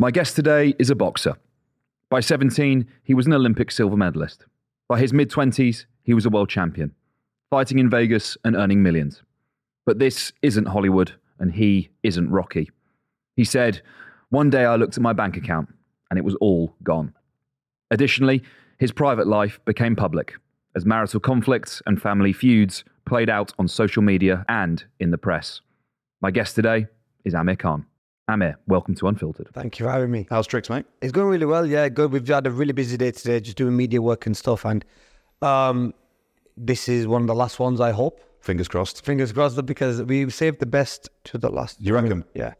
My guest today is a boxer. By 17, he was an Olympic silver medalist. By his mid 20s, he was a world champion, fighting in Vegas and earning millions. But this isn't Hollywood, and he isn't Rocky. He said, One day I looked at my bank account, and it was all gone. Additionally, his private life became public as marital conflicts and family feuds played out on social media and in the press. My guest today is Amir Khan. Amir, welcome to Unfiltered. Thank you for having me. How's tricks, mate? It's going really well. Yeah, good. We've had a really busy day today, just doing media work and stuff. And um, this is one of the last ones, I hope. Fingers crossed. Fingers crossed, because we saved the best to the last. You reckon? Yeah.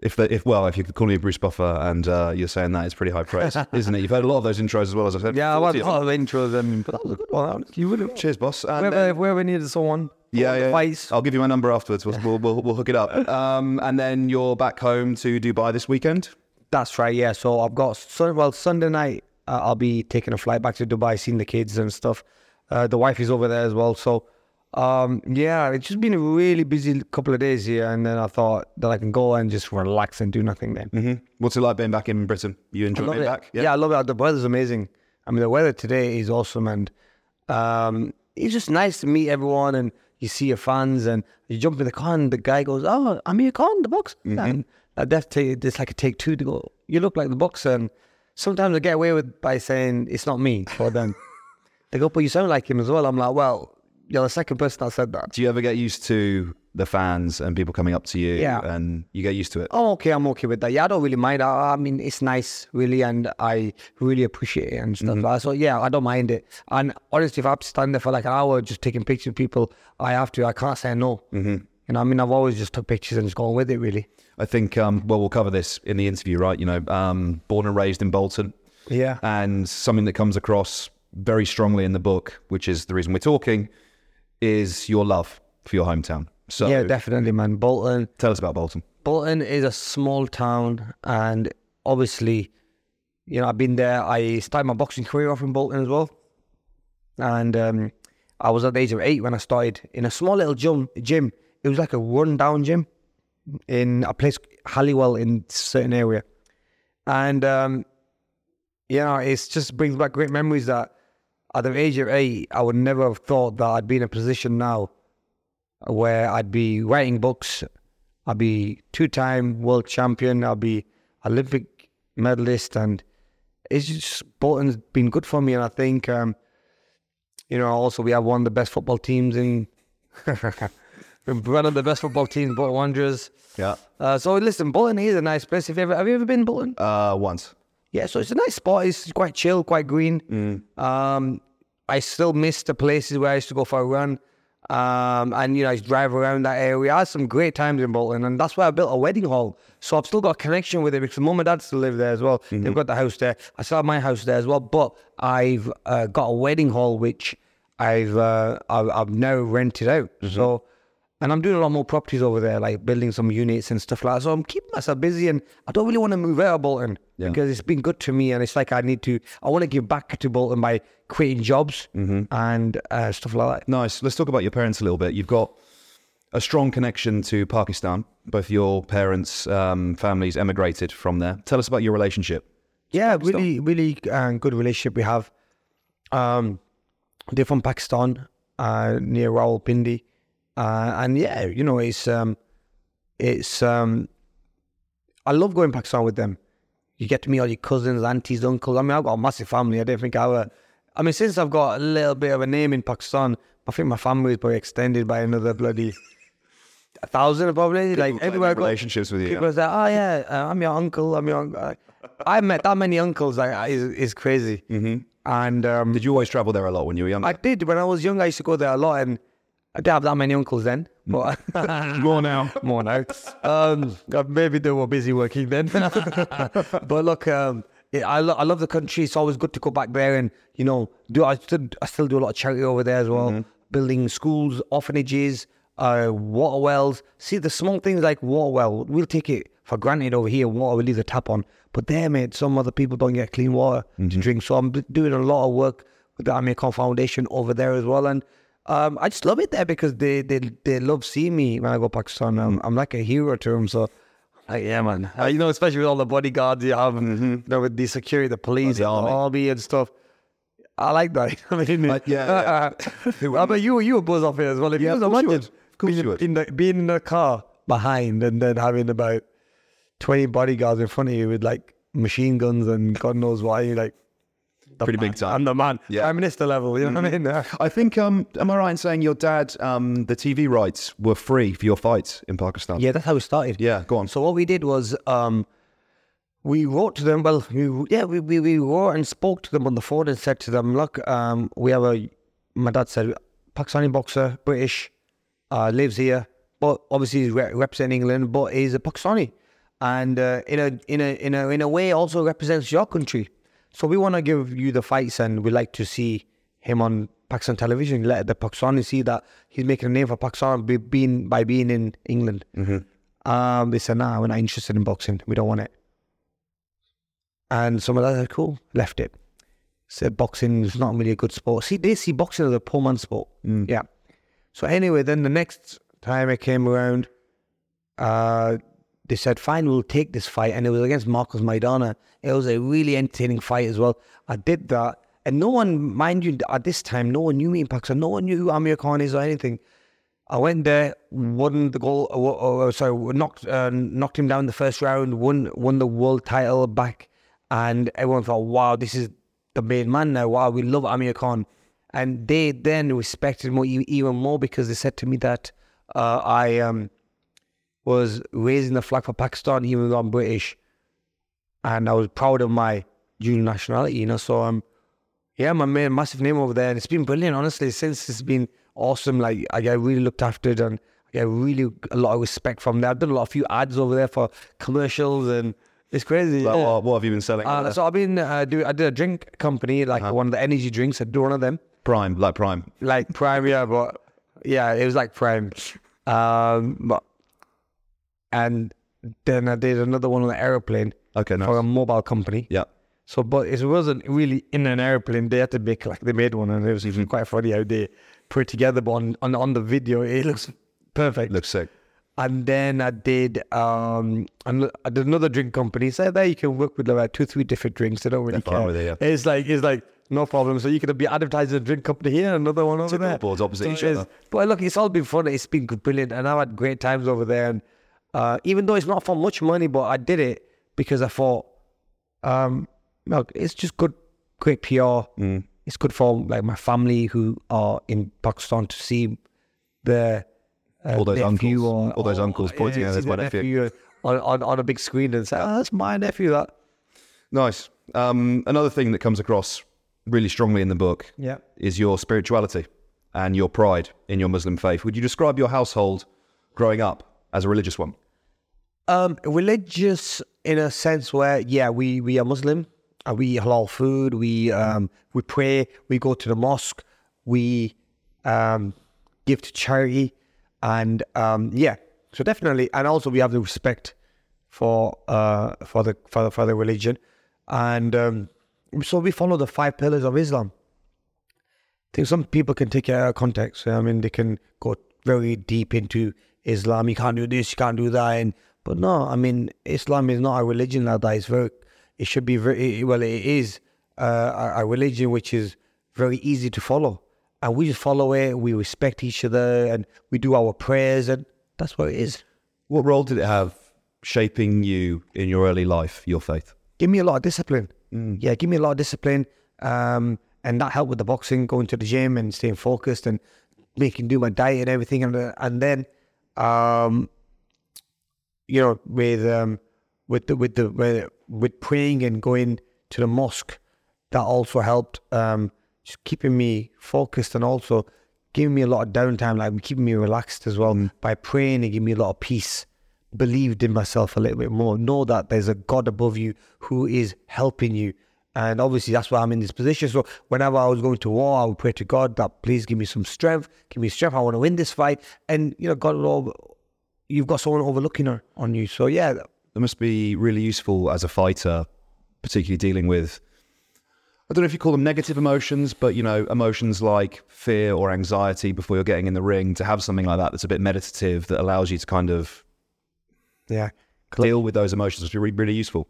If the, if well, if you could call me Bruce Buffer and uh, you're saying that, it's pretty high praise, isn't it? You've had a lot of those intros as well, as I said. Yeah, I've 40 had a of lot them. of intros, and, but that was a good one. You would have. Cheers, boss. And Wherever, then- wherever needed someone. Yeah, yeah. Fights. I'll give you my number afterwards. We'll, we'll, we'll, we'll hook it up. Um, and then you're back home to Dubai this weekend. That's right. Yeah. So I've got well Sunday night. Uh, I'll be taking a flight back to Dubai, seeing the kids and stuff. Uh, the wife is over there as well. So um, yeah, it's just been a really busy couple of days here, and then I thought that I can go and just relax and do nothing. Then hmm What's it like being back in Britain? You enjoy being it. back? Yeah. I love it. The weather's amazing. I mean, the weather today is awesome, and um, it's just nice to meet everyone, and you see your fans, and you jump in the car, and the guy goes, "Oh, I'm your Khan, the box." Mm-hmm. And I have to like a take two to go. You look like the boxer, and sometimes I get away with by saying it's not me, but then they go, "But you sound like him as well." I'm like, "Well, you're the second person that said that." Do you ever get used to the fans and people coming up to you? Yeah. And you get used to it? Oh, okay, I'm okay with that. Yeah, I don't really mind. I, I mean, it's nice, really, and I really appreciate it and stuff like that. So, yeah, I don't mind it. And honestly, if I have to stand there for like an hour just taking pictures of people, I have to. I can't say no. Mm-hmm. You know, I mean, I've always just took pictures and just gone with it, really. I think, um, well, we'll cover this in the interview, right? You know, um, born and raised in Bolton. Yeah. And something that comes across very strongly in the book, which is the reason we're talking, is your love for your hometown. So yeah, definitely, man. Bolton. tell us about Bolton. Bolton is a small town, and obviously, you know, I've been there. I started my boxing career off in Bolton as well, and um, I was at the age of eight when I started in a small little gym. Gym. It was like a run-down gym in a place Halliwell in a certain area, and um, you know, it's just brings back great memories that at the age of eight, I would never have thought that I'd be in a position now where I'd be writing books, I'd be two-time world champion, I'd be Olympic medalist, and it's just Bolton's been good for me. And I think, um, you know, also we have one of the best football teams in one of the best football teams, Bolton Wanderers. Yeah. Uh, so listen, Bolton is a nice place. Have you ever have you ever been Bolton? Uh, once. Yeah, so it's a nice spot. It's quite chill, quite green. Um, I still miss the places where I used to go for a run. Um, and you know, I used to drive around that area. I had some great times in Bolton, and that's where I built a wedding hall. So I've still got a connection with it because mum and dad still live there as well. They've got the house there. I still have my house there as well. But I've uh, got a wedding hall which I've uh, I've, I've now rented out. So. And I'm doing a lot more properties over there, like building some units and stuff like that. So I'm keeping myself busy, and I don't really want to move out of Bolton Yeah. because it's been good to me, and it's like I need to. I want to give back to Bolton by creating jobs and uh, stuff like that. Nice. Let's talk about your parents a little bit. You've got a strong connection to Pakistan. Both your parents' um, families emigrated from there. Tell us about your relationship. Yeah, really, really uh, good relationship we have. Um, they're from Pakistan, uh, near Rawalpindi, uh, and yeah, you know, it's um, it's um, I love going to Pakistan with them. You get to meet all your cousins, aunties, uncles. I mean, I've got a massive family. I don't think I have. I mean, since I've got a little bit of a name in Pakistan, I think my family is probably extended by another bloody a thousand probably. like claim everywhere I go, relationships with you, People say, "Oh yeah, uh, I'm your uncle. I'm your." Uncle. I met that many uncles. Like, is is crazy. Mm-hmm. And um, Did you always travel there a lot when you were young? I did when I was young. I used to go there a lot, and I didn't have that many uncles then, but More now. more now. Um, maybe they were busy working then. but look, um, I, lo- I love the country. It's always good to go back there and you know do. I still I still do a lot of charity over there as well, building schools, orphanages, uh, water wells. See the small things like water well. We'll take it for granted over here. Water we leave the tap on, but there, mate, some other people don't get clean water to drink. So I'm doing a lot of work with the Amir Khan Foundation over there as well, and. Um, I just love it there because they, they they love seeing me when I go to Pakistan. I'm, I'm like a hero to them. So like, yeah, man. Uh, you know, especially with all the bodyguards you have, you know, with the security, the police, the the army. and stuff. I like that. I mean, Uh, yeah, I bet you you would buzz off it as well. If Yeah, you was you imagine. Of course being, you would. In the, being in the car behind and then having about 20 bodyguards in front of you with like machine guns and God knows why. Like, the Pretty big time. I'm the man. Yeah. Prime Minister level. You know what I mean? I think, um, am I right in saying your dad, um, the TV rights were free for your fights in Pakistan? Yeah, that's how it started. Yeah, go on. So what we did was um, we wrote to them. Well, we, yeah, we, we we wrote and spoke to them on the phone and said to them, look, um, we have a. My dad said, Pakistani boxer, British, uh, lives here, but obviously he's re- representing England, but he's a Pakistani, and uh, in a in a in a in a way also represents your country. So we want to give you the fights, and we like to see him on Pakistan television. Let the Pakistani see that he's making a name for Pakistan by being by being in England. Um, they said, nah, we're not interested in boxing. We don't want it. And some of that said, cool, left it. Said boxing is not really a good sport. See, they see boxing as a poor man's sport. Yeah. So anyway, then the next time it came around, uh, they said, fine, we'll take this fight. And it was against Marcos Maidana. It was a really entertaining fight as well. I did that. And no one, mind you, at this time, no one knew me in Pakistan. No one knew who Amir Khan is or anything. I went there, won the goal. Uh, uh, sorry, knocked uh, knocked him down the first round. Won won the world title back, and everyone thought, "Wow, this is the main man now. Wow, we love Amir Khan." And they then respected me even more because they said to me that uh, I um, was raising the flag for Pakistan, even though I'm British, and I was proud of my dual nationality. You know, so um, yeah, my a massive name over there, and it's been brilliant. Honestly, since it's been awesome. Like I get really looked after, it, and I get really a lot of respect from there. I've done a lot of few ads over there for commercials, and it's crazy. Like, yeah. what, what have you been selling? Uh, so I've been uh, do I did a drink company like one of the energy drinks. I do one of them Prime, like Prime. like Prime, yeah, but yeah, it was like Prime. Um, but and then I did another one on the airplane Okay, nice. for a mobile company. Yeah. So, but it wasn't really in an airplane. They had to make like they made one, and it was even quite funny how they put it together. But on on, on the video, it looks perfect. Looks sick. And then I did um I did another drink company. So there you can work with about two, three different drinks. They don't really They're care. it, yeah. It's like it's like no problem. So you could be advertising a drink company here, another one over Two there. billboards opposite So each other. But look, it's all been fun. It's been brilliant, and I've had great times over there. And uh, even though it's not for much money, but I did it because I thought, um, look, it's just good, great PR. Mm. It's good for like my family who are in Pakistan to see their uh, All those nephew uncles- all those uncles pointing yeah, at, see "There's my their nephew." on, on on a big screen and say, "Oh, that's my nephew." That Nice. Um, another thing that comes across really strongly in the book yeah. is your spirituality and your pride in your Muslim faith. Would you describe your household growing up as a religious one? Um, religious in a sense where yeah, we we are Muslim, uh, we eat halal food, we um we pray, we go to the mosque, we um give to charity, and um yeah, so definitely, and also we have the respect for uh for the for the, for the religion, and um so we follow the five pillars of Islam. I think some people can take it out of context. I mean, they can go very deep into Islam. You can't do this, you can't do that. And but no, I mean, Islam is not a religion that. It's very, it should be very well. It is uh, a, religion which is very easy to follow, and we just follow it. We respect each other, and we do our prayers, and that's what it is. What role did it have shaping you in your early life, your faith? give me a lot of discipline. Yeah, give me a lot of discipline. Um, and that helped with the boxing, going to the gym and staying focused and making do my diet and everything. And and then, um, you know, with um, with the with the with, with praying and going to the mosque, that also helped. Um, just keeping me focused and also giving me a lot of downtime, like keeping me relaxed as well. By praying, it gave me a lot of peace. Believed in myself a little bit more. Know that there's a God above you who is helping you. And obviously, that's why I'm in this position. So, whenever I was going to war, I would pray to God that please give me some strength, give me strength. I want to win this fight. And, you know, God will, you've got someone overlooking her on you. So, yeah, That must be really useful as a fighter, particularly dealing with. I don't know if you call them negative emotions, but you know, emotions like fear or anxiety before you're getting in the ring. To have something like that that's a bit meditative that allows you to kind of yeah. deal with those emotions is really, really useful.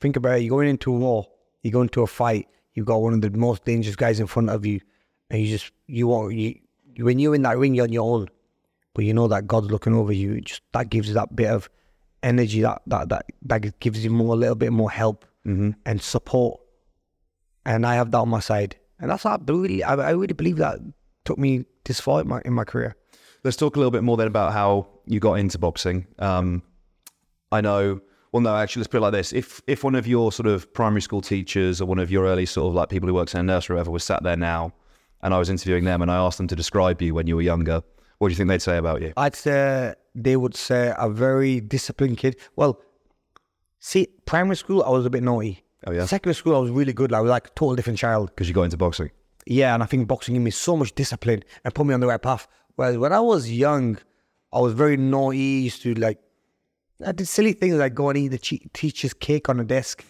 Think about it. You're going into a war. You go into a fight. You've got one of the most dangerous guys in front of you, and you just you want you when you're in that ring, you're on your own, but you know that God's looking over you. It just that gives you that bit of energy, that that that that gives you more a little bit more help and support. And I have that on my side, and that's what I really I, I really believe that took me this far in my in my career. Let's talk a little bit more then about how you got into boxing. Um, I know. Well, no, actually, let's put it like this: if if one of your sort of primary school teachers or one of your early sort of like people who works in a nursery or whatever was sat there now, and I was interviewing them, and I asked them to describe you when you were younger, what do you think they'd say about you? I'd say they would say a very disciplined kid. Well, see, primary school I was a bit naughty. Oh, yeah? Secondary school I was really good. I was like a total different child. Because you got into boxing. Yeah, and I think boxing gave me so much discipline and put me on the right path. Whereas when I was young, I was very naughty. Used to like, I did silly things like go and eat the che- teacher's cake on the desk.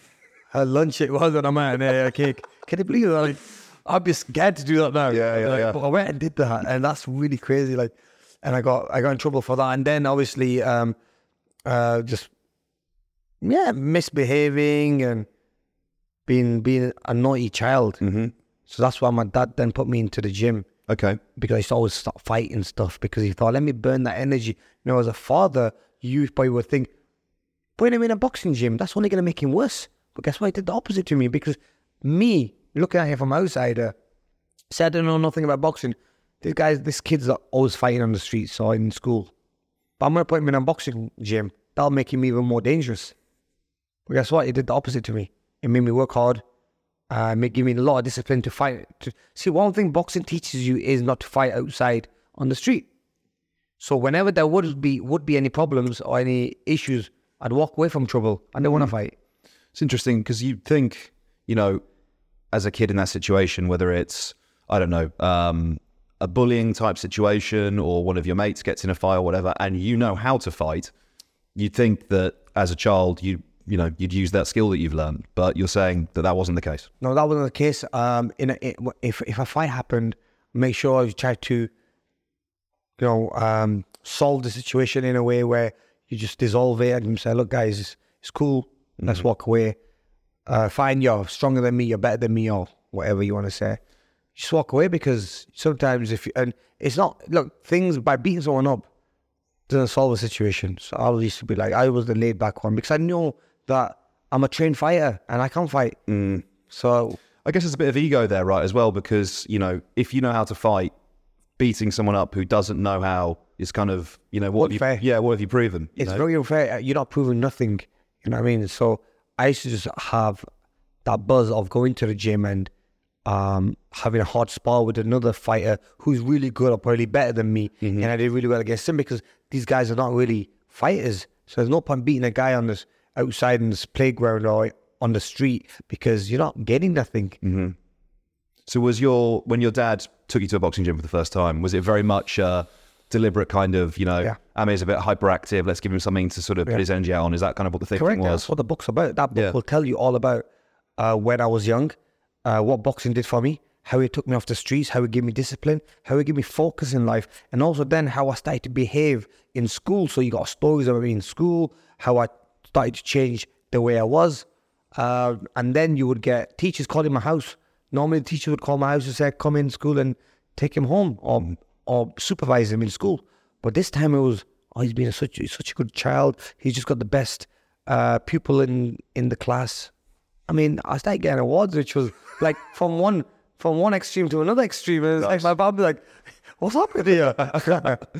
Her lunch it was, and I'm out and a cake. Can you believe that? I'd be scared to do that now. Yeah, yeah, Like, yeah. But I went and did that, and that's really crazy. Like, and I got I got in trouble for that, and then obviously, um, uh, just yeah, misbehaving and being being a naughty child. Mm-hmm. So that's why my dad then put me into the gym Okay. because I used to always stop fighting stuff because he thought, let me burn that energy. You know, as a father, you probably would think, putting him in a boxing gym, that's only going to make him worse. But guess what? He did the opposite to me because me, looking at him from outsider, said I don't know nothing about boxing. These guy's, these kid's are always fighting on the streets or in school. But I'm going to put him in a boxing gym. That'll make him even more dangerous. But guess what? He did the opposite to me. It made me work hard. Uh, make give me a lot of discipline to fight. To see, one thing boxing teaches you is not to fight outside on the street. So whenever there would be would be any problems or any issues, I'd walk away from trouble. I don't want to fight. It's interesting because you think, you know, as a kid in that situation, whether it's, I don't know, um, a bullying type situation or one of your mates gets in a fight or whatever, and you know how to fight, you'd think that as a child, you, you know, you'd use that skill that you've learned. But you're saying that that wasn't the case. No, that wasn't the case. Um, in a, i- if if a fight happened, make sure you try to, you know, um, solve the situation in a way where you just dissolve it and say, "Look, guys, it's, it's cool. Let's walk away. Uh, fine, you're stronger than me. You're better than me, or whatever you want to say. Just walk away because sometimes if you, and it's not look things by beating someone up doesn't solve a situation. So I used to be like, I was the laid back one because I know that I'm a trained fighter and I can fight. So I guess there's a bit of ego there, right, as well, because, you know, if you know how to fight, beating someone up who doesn't know how is kind of, you know, what have you, yeah, what have you proven? you it's know? very unfair. You're not proving nothing. You know what I mean? So I used to just have that buzz of going to the gym and um, having a hard spar with another fighter who's really good or probably better than me, and I did really well against him because these guys are not really fighters. So there's no point beating a guy on this outside in this playground or on the street because you're not getting nothing. So was your when your dad took you to a boxing gym for the first time, was it very much uh, deliberate kind of, you know, Yeah. Amir's a bit hyperactive, let's give him something to sort of put his energy out on. Is that kind of what the thinking Correct. was? That's what the book's about. That book Yeah. will tell you all about uh, when I was young, uh, what boxing did for me, how it took me off the streets, how it gave me discipline, how it gave me focus in life, and also then how I started to behave in school. So you got stories about me in school, how I started to change the way I was, uh, and then you would get teachers calling my house. Normally, the teacher would call my house and say, "Come in school and take him home," or or supervise him in school. But this time it was, "Oh, he's been a, such such a good child. He's just got the best uh, pupil in in the class." I mean, I started getting awards, which was like from one from one extreme to another extreme. And it's like my mom be like, "What's up with you?"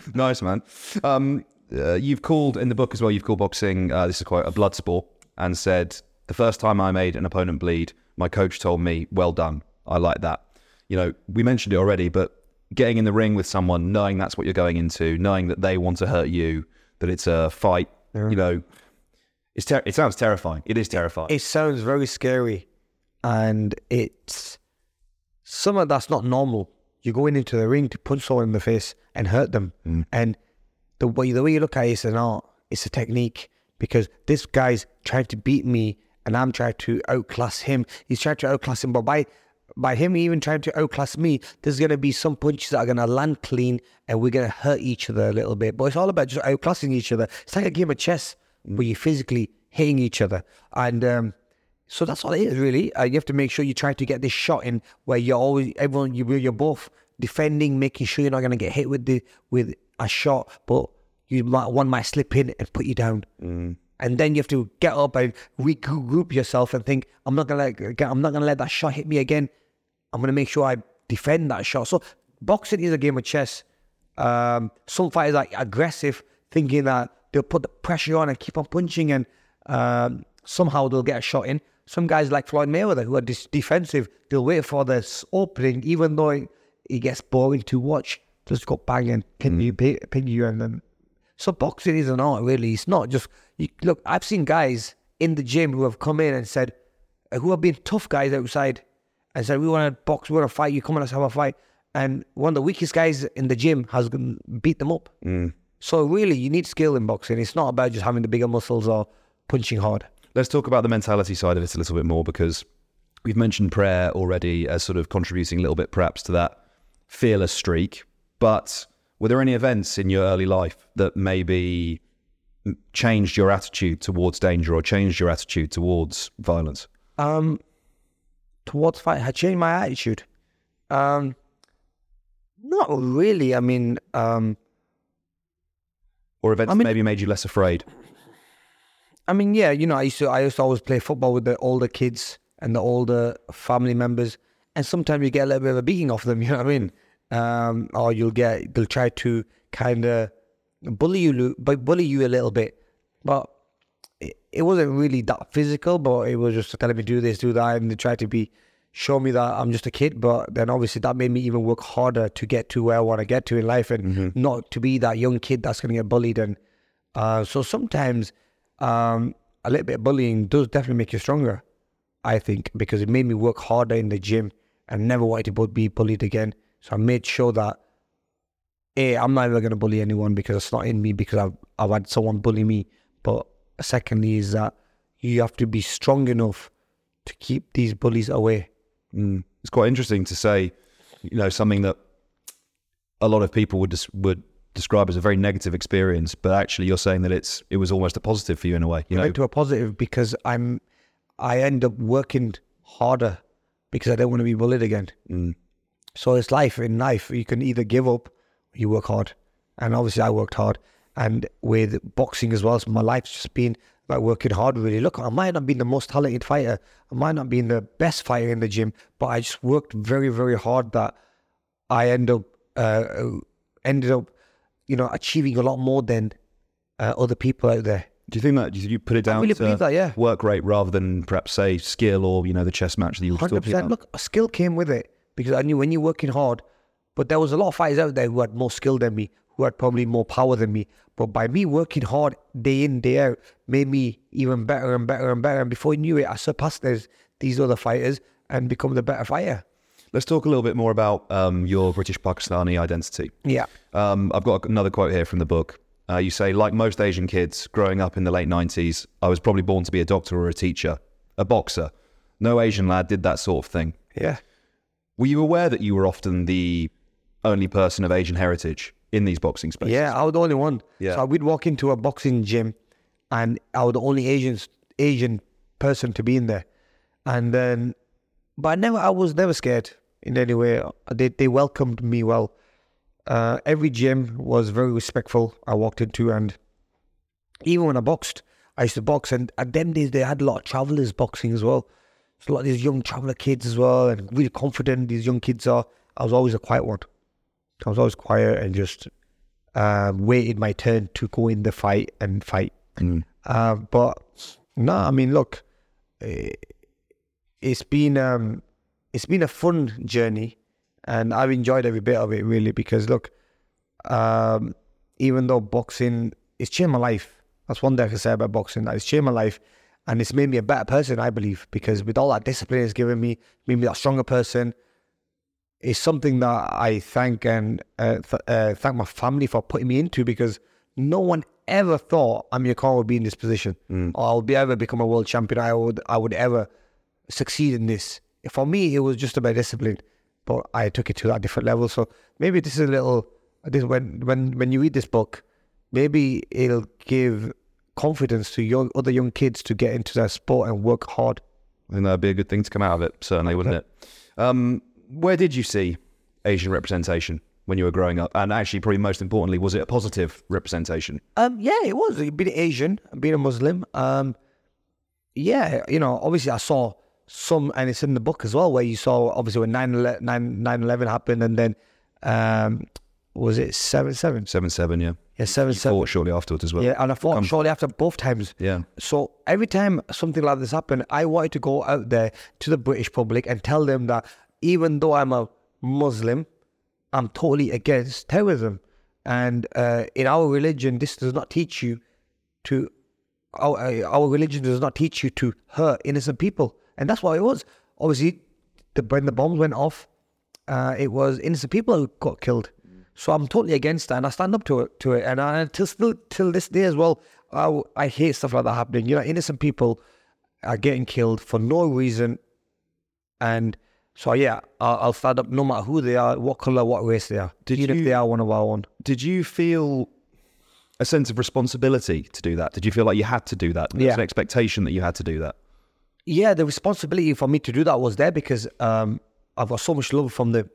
nice, man. Um, uh, you've called in the book as well, you've called boxing, uh, this is quite a blood sport, and said, the first time I made an opponent bleed, my coach told me, well done. I like that. You know, we mentioned it already, but getting in the ring with someone, knowing that's what you're going into, knowing that they want to hurt you, that it's a fight, you know, it's ter- it sounds terrifying. It is terrifying. It sounds very scary, and it's something that's not normal. You're going into the ring to punch someone in the face and hurt them, hmm. and the way the way you look at it is an art. It's a technique because this guy's trying to beat me, and I'm trying to outclass him. He's trying to outclass him, but by by him even trying to outclass me, there's gonna be some punches that are gonna land clean, and we're gonna hurt each other a little bit. But it's all about just outclassing each other. It's like a game of chess where you're physically hitting each other, and um, so that's all it is really. Uh, you have to make sure you try to get this shot in where you're always everyone you you're both defending, making sure you're not gonna get hit with the with a shot, but you might one might slip in and put you down. And then you have to get up and regroup yourself and think, I'm not gonna I'm not gonna let that shot hit me again. I'm gonna make sure I defend that shot. So boxing is a game of chess. Um, some fighters are aggressive, thinking that they'll put the pressure on and keep on punching, and um, somehow they'll get a shot in. Some guys like Floyd Mayweather, who are dis- defensive, they'll wait for this opening, even though it, it gets boring to watch. Just go bang and pin you, pin you, and then. So boxing is an art, really. It's not just you, look. I've seen guys in the gym who have come in and said, who have been tough guys outside, and said, "We want to box, we want to fight. You come and let's have a fight." And one of the weakest guys in the gym has beat them up. So really, you need skill in boxing. It's not about just having the bigger muscles or punching hard. Let's talk about the mentality side of it a little bit more because we've mentioned prayer already as sort of contributing a little bit perhaps to that fearless streak. But were there any events in your early life that maybe changed your attitude towards danger or changed your attitude towards violence? Um, towards fight, I changed my attitude. Um, not really. I mean, um, Or events I mean- maybe made you less afraid? I mean, yeah, you know, I used to, I used to always play football with the older kids and the older family members, and sometimes you get a little bit of a beating off them. You know what I mean? Um, or you'll get, they'll try to kind of bully you, but bully you a little bit, but it, wasn't really that physical. But it was just telling me do this, do that, and they tried to be show me that I'm just a kid. But then obviously that made me even work harder to get to where I want to get to in life, and not to be that young kid that's going to get bullied. And uh, so sometimes um, a little bit of bullying does definitely make you stronger. I think because it made me work harder in the gym and never wanted to be bullied again. So I made sure that a I'm not ever going to bully anyone because it's not in me because I've I've had someone bully me. But secondly is that you have to be strong enough to keep these bullies away. Mm. It's quite interesting to say, you know, something that a lot of people would des- would describe as a very negative experience, but actually you're saying that it's it was almost a positive for you in a way. You know, to a positive because I'm I end up working harder because I don't want to be bullied again. Mm. So it's life in life. You can either give up or you work hard. And obviously I worked hard. And with boxing as well, so my life's just been about working hard really. Look, I might not be the most talented fighter. I might not be the best fighter in the gym, but I just worked very, very hard that I end up uh, ended up, you know, achieving a lot more than uh, other people out there. do you think that do you put it down really to that, yeah. work rate rather than perhaps say skill or you know the chess match that you were Hundred talking about? Look, skill came with it because I knew when you're working hard. But there was a lot of fighters out there who had more skill than me, who had probably more power than me. But by me working hard day in day out, made me even better and better and better. And before I knew it, I surpassed these these other fighters and become the better fighter. Let's talk a little bit more about um, your British Pakistani identity. Yeah. Um, I've got another quote here from the book. Uh, you say, like most Asian kids growing up in the late 90s, I was probably born to be a doctor or a teacher, a boxer. No Asian lad did that sort of thing. Yeah. Were you aware that you were often the only person of Asian heritage in these boxing spaces? Yeah, I was the only one. Yeah. So we'd walk into a boxing gym, and I was the only Asian Asian person to be in there. And then, but I never, I was never scared in any way. They they welcomed me well. Uh, every gym was very respectful. I walked into, and even when I boxed, I used to box, and at them days they had a lot of travelers boxing as well. So a lot of these young traveler kids as well, and really confident these young kids are. I was always a quiet one. I was always quiet and just uh, waited my turn to go in the fight and fight. Mm. Uh, but no, I mean, look, eh, it's been um, it's been a fun journey, and I've enjoyed every bit of it really because look, um, even though boxing it's changed my life. That's one thing I can say about boxing. That it's changed my life, and it's made me a better person. I believe because with all that discipline it's given me, made me that stronger person. It's something that I thank and uh, th- uh, thank my family for putting me into because no one ever thought Amir Khan would be in this position or I would be ever become a world champion. I would I would ever succeed in this. For me, it was just about discipline, but I took it to that different level. So maybe this is a little. This when when when you read this book, maybe it'll give confidence to young other young kids to get into their sport and work hard. I think that'd be a good thing to come out of it, certainly, wouldn't it? Um, where did you see Asian representation when you were growing up? And actually, probably most importantly, was it a positive representation? Um, yeah, it was. Being Asian, being a Muslim. Um, yeah, you know, obviously I saw some, and it's in the book as well, where you saw obviously when 9 11 happened, and then um, was it seven seven? 7 7, yeah. Yeah, seven You seven. fought shortly afterwards as well. Yeah, and I fought shortly after both times. Yeah. So every time something like this happened, I wanted to go out there to the British public and tell them that even though I'm a Muslim, I'm totally against terrorism. And uh, in our religion, this does not teach you to, our, uh, our religion does not teach you to hurt innocent people. And that's what it was. Obviously, the, when the bombs went off, uh, it was innocent people who got killed. So I'm totally against that, and I stand up to it. To it, and I, till still till this day as well, I, I hate stuff like that happening. You know, innocent people are getting killed for no reason, and so yeah, I'll, I'll stand up no matter who they are, what color, what race they are, Did even you- if they are one of our own. Did you feel a sense of responsibility to do that? Did you feel like you had to do that? There was Yeah. an expectation that you had to do that. yeah, the responsibility for me to do that was there because um, I've got so much love from the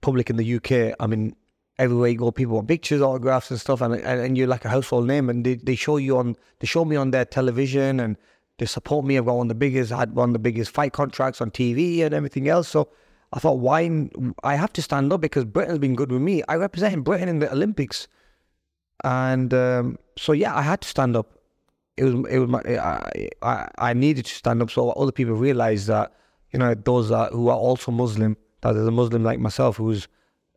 public in the UK. I mean, everywhere you go, people want pictures, autographs, and stuff, and and, and you're like a household name, and they, they show you on they show me on their television, and they support me. I've got one of the biggest, I had one of the biggest fight contracts on TV and everything else. So I thought, why? I have to stand up because Britain's been good with me. I represent Britain in the Olympics, and um, so yeah, I had to stand up it was it was my I, I I needed to stand up so other people realize that you know those that who are also Muslim that there's a Muslim like myself who's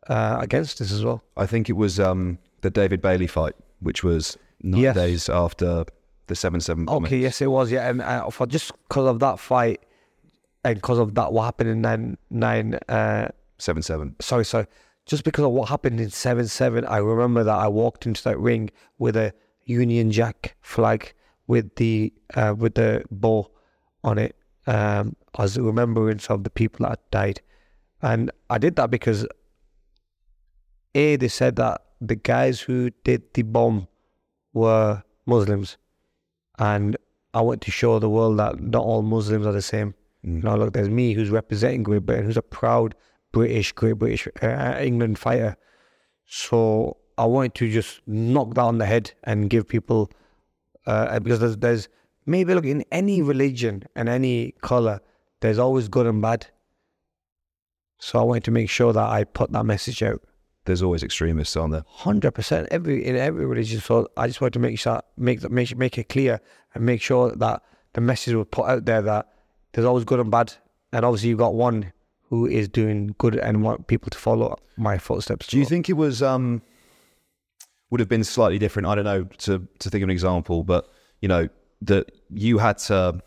uh, against this as well. I think it was um, the David Bailey fight, which was nine Yes. days after the 7 7 bombing. Okay, yes, it was. Yeah, and uh, for just because of that fight and because of that what happened in nine nine. Uh, 7 7. sorry, sorry. Just because of what happened in seven seven, I remember that I walked into that ring with a Union Jack flag with the uh, with the bow on it um, as a remembrance of the people that died, and I did that because a they said that the guys who did the bomb were Muslims, and I want to show the world that not all Muslims are the same. You know, look, there's me who's representing Great Britain, who's a proud British, Great British uh, England fighter. So I wanted to just knock that on the head and give people, uh, because there's, there's maybe look in any religion and any color, there's always good and bad. So I wanted to make sure that I put that message out. There's always extremists on there. Hundred percent, every in every religion. So I just wanted to make sure, make that, make make it clear, and make sure that the message was put out there that there's always good and bad, and obviously you've got one who is doing good and want people to follow my footsteps. Do you think it was um would have been slightly different? I don't know to to think of an example, but you know that you had to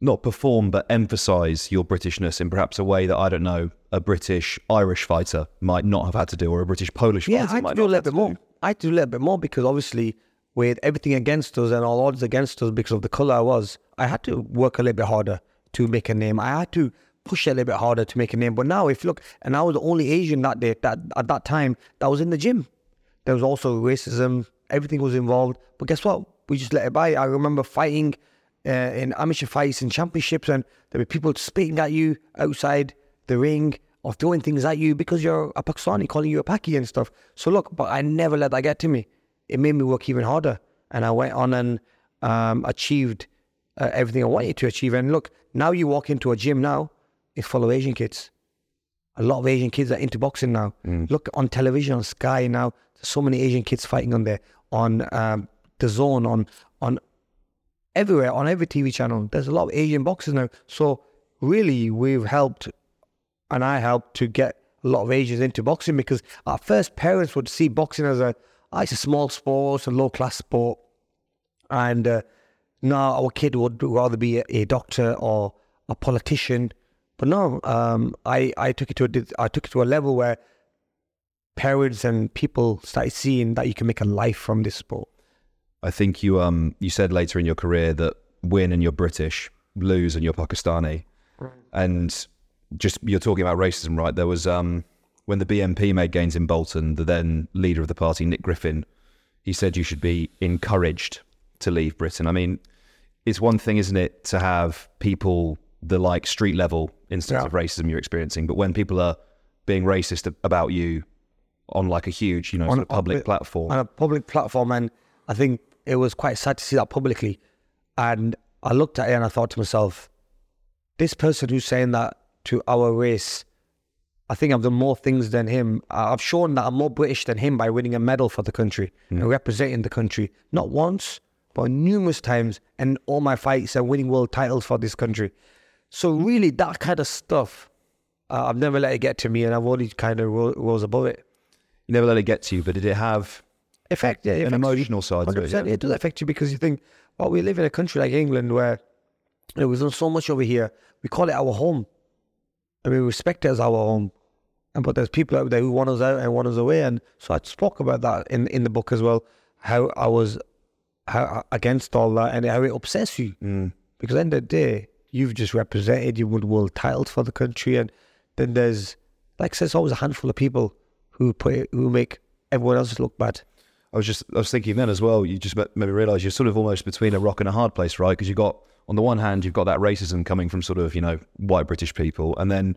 not perform but emphasize your Britishness in perhaps a way that I don't know a British Irish fighter might not have had to do, or a British Polish Yeah, fighter I had might to do a little bit more. I do a little bit more because obviously, with everything against us and all odds against us because of the color I was, I had to work a little bit harder to make a name. I had to push a little bit harder to make a name. But now, if you look, and I was the only Asian that day, that at that time, that was in the gym. There was also racism. Everything was involved. But guess what? We just let it by. I remember fighting uh, in amateur fights and championships, and there were people spitting at you outside the ring of throwing things at you because you're a Pakistani, calling you a Paki and stuff. So look, but I never let that get to me. It made me work even harder, and I went on and um, achieved uh, everything I wanted to achieve. And look, now you walk into a gym now, it's full of Asian kids. A lot of Asian kids are into boxing now. Look on television on Sky now. There's so many Asian kids fighting on there on um, DAZN on on everywhere on every TV channel. There's a lot of Asian boxers now. So really, we've helped, and I helped to get a lot of Asians into boxing because our first parents would see boxing as a, oh, it's a small sport, a low class sport. And uh, now our kid would rather be a, a doctor or a politician. But no, um, I, I took it to a, I took it to a level where parents and people started seeing that you can make a life from this sport. I think you um you said later in your career that win and you're British, lose and you're Pakistani, and just you're talking about racism, right? There was um when the BNP made gains in Bolton, the then leader of the party, Nick Griffin, he said you should be encouraged to leave Britain. I mean, it's one thing, isn't it, to have people the like street level instance Yeah. of racism you're experiencing, but when people are being racist about you on like a huge, you know, sort of public platform, on a public platform, and I think it was quite sad to see that publicly. And I looked at it and I thought to myself, this person who's saying that to our race, I think I've done more things than him. I've shown that I'm more British than him by winning a medal for the country and representing the country, not once, but numerous times, and all my fights and winning world titles for this country. So really, that kind of stuff, uh, I've never let it get to me, and I've only kind of ro- rose above it. you never let it get to you, but did it have Effect, yeah, it an emotional side to it? 100%. It does affect you because you think, well, we live in a country like England where you know, we've done so much over here. We call it our home. And we respect it as our home. And but there's people out there who want us out and want us away. And so I spoke about that in, in the book as well, how I was how against all that and how it upsets you. Mm. Because at the end of the day, you've just represented, you won world titles for the country. And then there's, like I said, there's always a handful of people who put who make everyone else look bad. I was just I was thinking then as well. You just ma- made me realise you're sort of almost between a rock and a hard place, right? Because you got on the one hand you've got that racism coming from sort of you know white British people, and then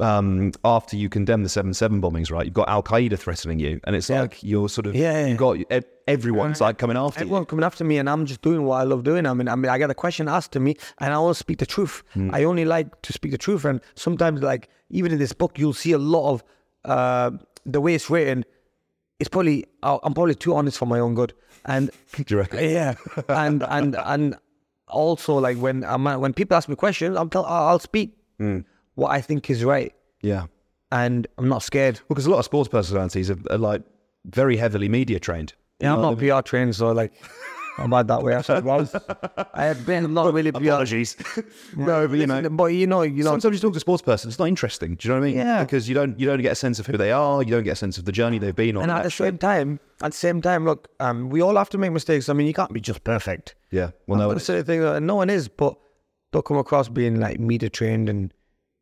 um, after you condemn the seven seven bombings, right? You've got Al Qaeda threatening you, and it's Yeah. like you're sort of Yeah, yeah. You've got e- everyone's like coming after Everyone you. coming after me, and I'm just doing what I love doing. I mean, I mean, I get a question asked to me, and I want to speak the truth. I only like to speak the truth, and sometimes, like even in this book, you'll see a lot of uh, the way it's written. It's probably I- I'm probably too honest for my own good, and Do you reckon? yeah, and and and also like when I'm, when people ask me questions, I'm tell I'll speak hmm. what I think is right, Yeah. and I'm not scared. Well, because a lot of sports personalities are, are like very heavily media trained. Yeah, I'm not PR trained, so like I'm bad that way. I said, well, I had been not really. Apologies. no, but you know, but you know, you know, sometimes you talk to a sports person, it's not interesting. Do you know what I mean? Yeah. Because you don't you don't get a sense of who they are. You don't get a sense of the journey they've been on. and at the same time, at the same time, look, um, we all have to make mistakes. I mean, you can't be just perfect. yeah. Well, no, say the thing that no one is, but don't come across being like media trained and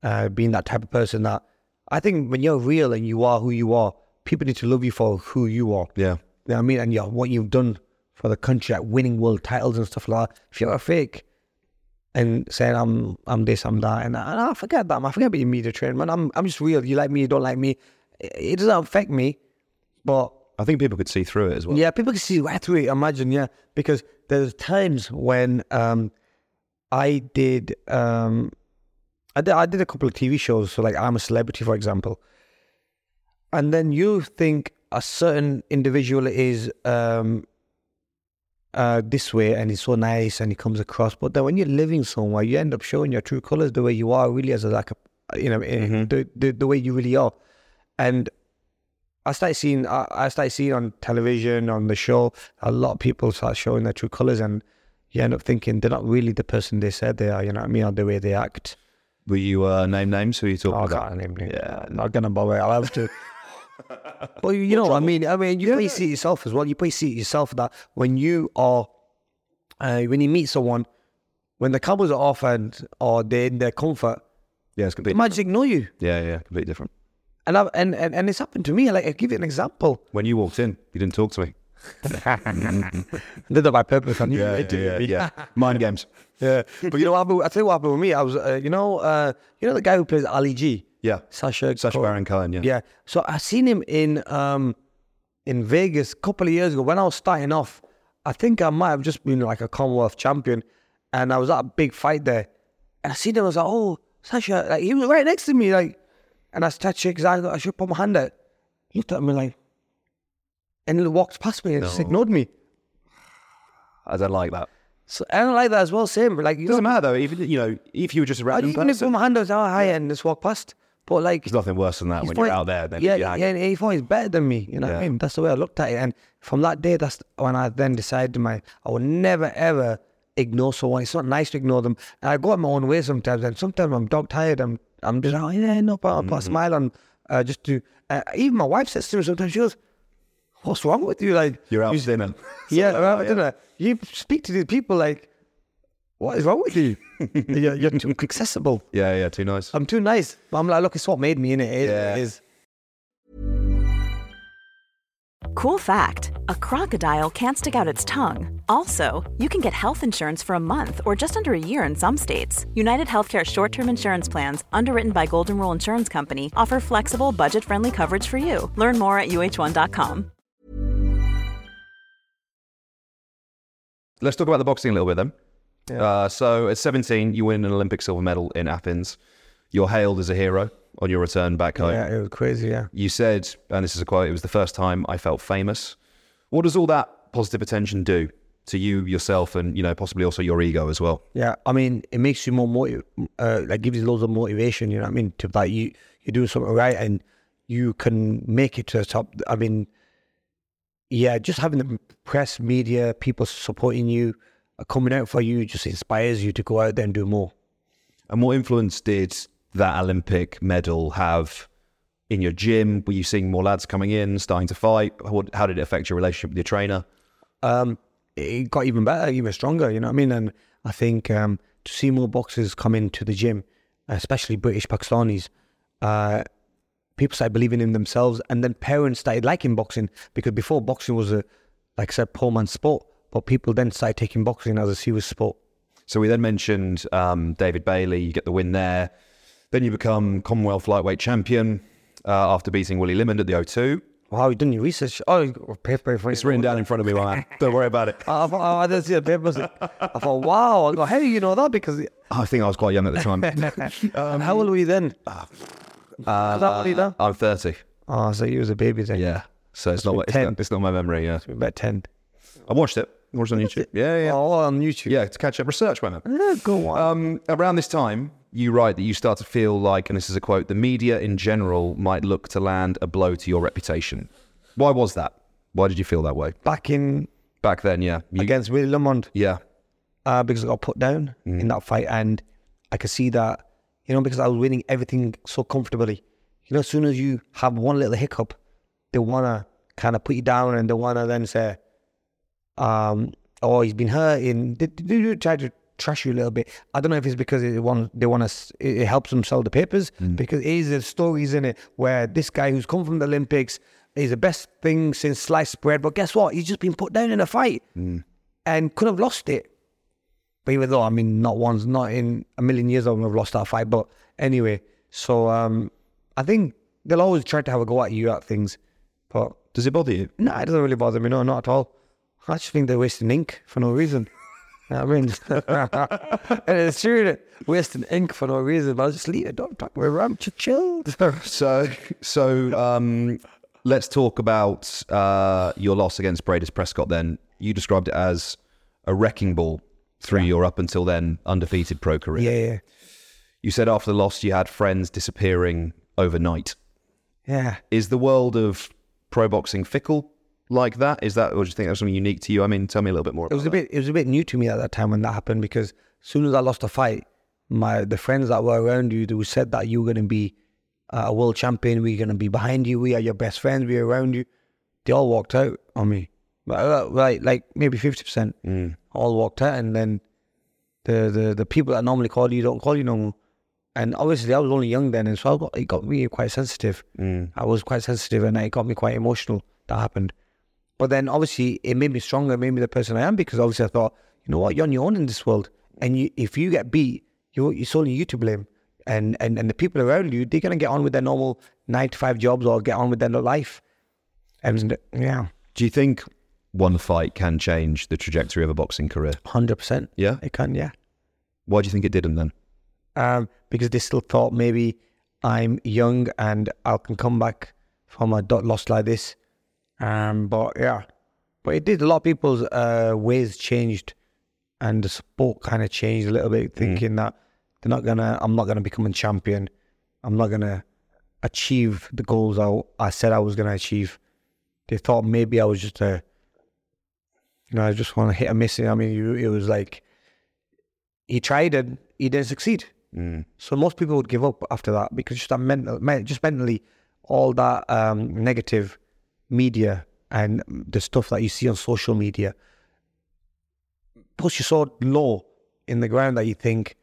uh, being that type of person. That I think when you're real and you are who you are, people need to love you for who you are. yeah. You know what I mean? And yeah, what you've done for the country, like winning world titles and stuff like that. If you're a fake and saying I'm I'm this, I'm that, and I, and I forget that, man. I forget being media trained, man. I'm I'm just real. You like me, you don't like me. It, it doesn't affect me, but I think people could see through it as well. yeah, people can see right through it. Imagine, yeah, because there's times when um, I did um, I did I did a couple of TV shows. So like I'm a celebrity, for example, and then you think a certain individual is um, uh, this way and he's so nice and he comes across, but then when you're living somewhere, you end up showing your true colors the way you are, really as a like a you know eh, the, the the way you really are, and I started seeing I, I started seeing on television on the show a lot of people start showing their true colors and you end up thinking they're not really the person they said they are you know what I mean or the way they act Will you uh, name names? Who are you talking oh, I about? can't name names. yeah not gonna bother I'll have to but you know what I mean I mean you probably see it yourself as well you probably see it yourself that when you are uh, when you meet someone when the cameras are off and or they're in their comfort Yeah, it's they completely. might just ignore you Yeah, yeah, completely different. and, I, and and and it's happened to me like I'll give you an example When you walked in, you didn't talk to me. Did that by purpose I knew Yeah, it. yeah, yeah. Mind games. Yeah, but you know what happened? I tell you what happened with me. I was, uh, you know, uh, you know the guy who plays Ali G, Yeah. Sacha. Sacha Baron Cohen. Yeah. Yeah. So I seen him in um in Vegas a couple of years ago when I was starting off. I think I might have just been like a Commonwealth champion, and I was at a big fight there, and I seen him. I was like, oh, Sacha, like he was right next to me, like, and I started shaking hand. I should put my hand out. He looked at me like, and he walked past me and just ignored me. I don't like that. So I don't like that as well. Same, like you It doesn't matter though. Even you know, if you were just a I random even if put person. my hand out, oh, hi, and just walk past. But like, There's nothing worse than that when you're out there. Then yeah, yeah, hanging. he thought he's better than me. You know what I mean? That's the way I looked at it. And from that day, that's when I then decided my I would never ever ignore someone. It's not nice to ignore them. And I go out my own way sometimes, and sometimes I'm dog tired. I'm I'm just oh yeah, no problem. I put a smile on, uh, just to. Uh, even my wife says to me sometimes, she goes, "What's wrong with you?" Like You're out you- dinner. yeah, well, I don't. You speak to these people like, what is wrong with you? you're, you're too accessible. Yeah, yeah, too nice. I'm too nice. But I'm like, look, it's what made me in it. It Yeah. is. Cool fact a crocodile can't stick out its tongue. Also, you can get health insurance for a month or just under a year in some states. United Healthcare short term insurance plans, underwritten by Golden Rule Insurance Company, offer flexible, budget friendly coverage for you. Learn more at uh1.com. Let's talk about the boxing a little bit then. Uh, so at 17, you win an Olympic silver medal in Athens. You're hailed as a hero on your return back home. Yeah, it was crazy. Yeah. You said, and this is a quote, it was the first time I felt famous. What does all that positive attention do to you, yourself, and, you know, possibly also your ego as well? Yeah, I mean, it makes you more motiv- uh, like gives you loads of motivation. You know what I mean? To like you, you do something right, and you can make it to the top. I mean, yeah, just having the press, media, people supporting you, uh, coming out for you, just inspires you to go out there and do more. And what influence did that Olympic medal have in your gym? Were you seeing more lads coming in, starting to fight? How, how did it affect your relationship with your trainer? um, it got even better, even stronger. You know what I mean? And I think um, to see more boxers come into the gym, especially British Pakistanis, uh, people started believing in themselves, and then parents started liking boxing because before boxing was a, like I said, poor man's sport, but people then started taking boxing as a serious sport. So we then mentioned um, David Bailey. You get the win there. Then you become Commonwealth lightweight champion uh, after beating Willie Limond at the O2. Well, how you done your research? Oh, got paper It's written down in front of me, my man. Don't worry about it. I, I, thought- I didn't see the papers. I thought, wow. I go, how do you know that? Because I think I was quite young at the time. um, how old were you then? Uh, old. I'm 30. Oh, so you was a baby then. Yeah. So it's not, it's 10. not it's not my memory. Yeah. About 10. I watched it. It on YouTube. Yeah, yeah. Oh, on YouTube. Yeah, to catch up research, man. Yeah, go on. Um, around this time, you write that you start to feel like, and this is a quote, the media in general might look to land a blow to your reputation. Why was that? Why did you feel that way? Back in Back then, yeah. You- against Willie Limond, yeah. uh, because I got put down in that fight, and I could see that, you know, because I was winning everything so comfortably. You know, as soon as you have one little hiccup, they wanna kind of put you down, and they wanna then say, um, "Oh, he's been hurt," and they, they do try to trash you a little bit. I don't know if it's because it want they want to it helps them sell the papers because it is the stories in it where this guy who's come from the Olympics is the best thing since sliced bread, but guess what? He's just been put down in a fight and could have lost it. But even though, I mean, not once, not in a million years, I would have lost that fight. But anyway, so um, I think they'll always try to have a go at you at things. But Does it bother you? no, it doesn't really bother me. No, not at all. I just think they're wasting ink for no reason. I mean, and it's true that wasting ink for no reason. But I'll just leave it. Don't talk. I'm just chilled. So, so um, let's talk about uh, your loss against Breidis Prescott. Then you described it as a wrecking ball through your up until then undefeated pro career. yeah, yeah, You said after the loss you had friends disappearing overnight. yeah. Is the world of pro boxing fickle like that? Is that, or do you think that's something unique to you? I mean, tell me a little bit more. It was a about bit. It was a bit new to me at that time when that happened because as soon as I lost a fight, my the friends that were around you who said that you were going to be uh, a world champion, we are going to be behind you, we are your best friends, we are around you. They all walked out on me, right? Like maybe fifty percent. All walked out, and then the, the the people that normally call you don't call you no more. And obviously, I was only young then, and so I got, it got me quite sensitive. I was quite sensitive, and it got me quite emotional. That happened. But then obviously it made me stronger, it made me the person I am because obviously I thought, you know what, you're on your own in this world. And you, if you get beat, you it's only you to blame. And, and and the people around you, they're gonna get on with their normal nine to five jobs or get on with their life. And yeah, Do you think one fight can change the trajectory of a boxing career? hundred percent. Yeah. It can, yeah. Why do you think it didn't then? Um, because they still thought maybe I'm young and I can come back from a dot loss like this. Um, but yeah, but it did. A lot of people's uh, ways changed, and the sport kind of changed a little bit, thinking that they're not gonna. I'm not gonna become a champion. I'm not gonna achieve the goals I, I said I was to achieve. They thought maybe I was just a, you know, I just want to hit a miss. I mean, it was like he tried and he didn't succeed. Mm. So most people would give up after that because just that mental, men- just mentally, all that um, negative media and the stuff that you see on social media puts you so low in the ground that you think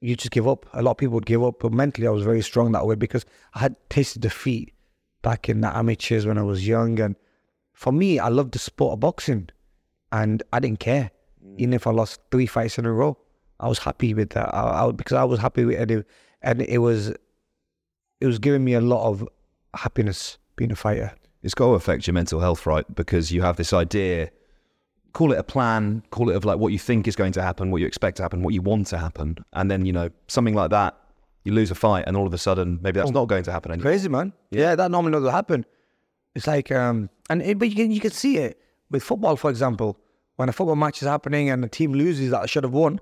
you just give up. A lot of people would give up, but mentally I was very strong that way because I had tasted defeat back in the amateurs when I was young. And for me, I loved the sport of boxing and I didn't care. Mm. Even if I lost three fights in a row, I was happy with that. I, I, because I was happy with it. And it was, it was giving me a lot of happiness being a fighter. It's got to affect your mental health, right? Because you have this idea, call it a plan, call it of like what you think is going to happen, what you expect to happen, what you want to happen. And then, you know, something like that, you lose a fight and all of a sudden maybe that's Oh. not going to happen anymore. Crazy man. Yeah, that normally doesn't happen. It's like um and it, but you can you can see it with football, for example, when a football match is happening and the team loses that should have won.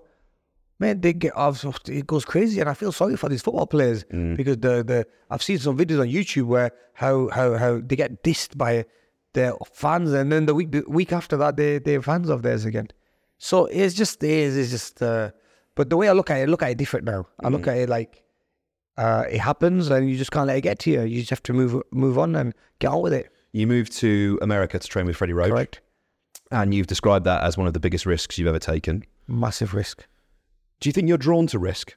Man, they get off. It goes crazy, and I feel sorry for these football players because the the I've seen some videos on YouTube where how how how they get dissed by their fans, and then the week the week after that they they're fans of theirs again. So it's just it is it's just. Uh, but the way I look at it, I look at it different now. I look at it like uh, it happens, and you just can't let it get to you. You just have to move move on and get on with it. You moved to America to train with Freddie Roach. Correct. And you've described that as one of the biggest risks you've ever taken. Massive risk. Do you think you're drawn to risk?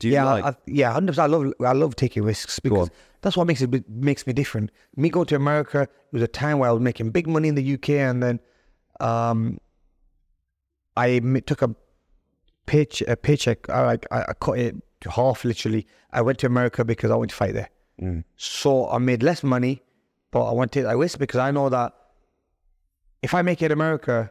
Do you yeah, like I, yeah, hundred percent. I love I love taking risks because that's what makes it makes me different. Me going to America, it was a time where I was making big money in the UK, and then um, I took a pitch a paycheck. I, like, I I cut it to half literally. I went to America because I went to fight there. Mm. So I made less money, but I want to take that risk because I know that if I make it America,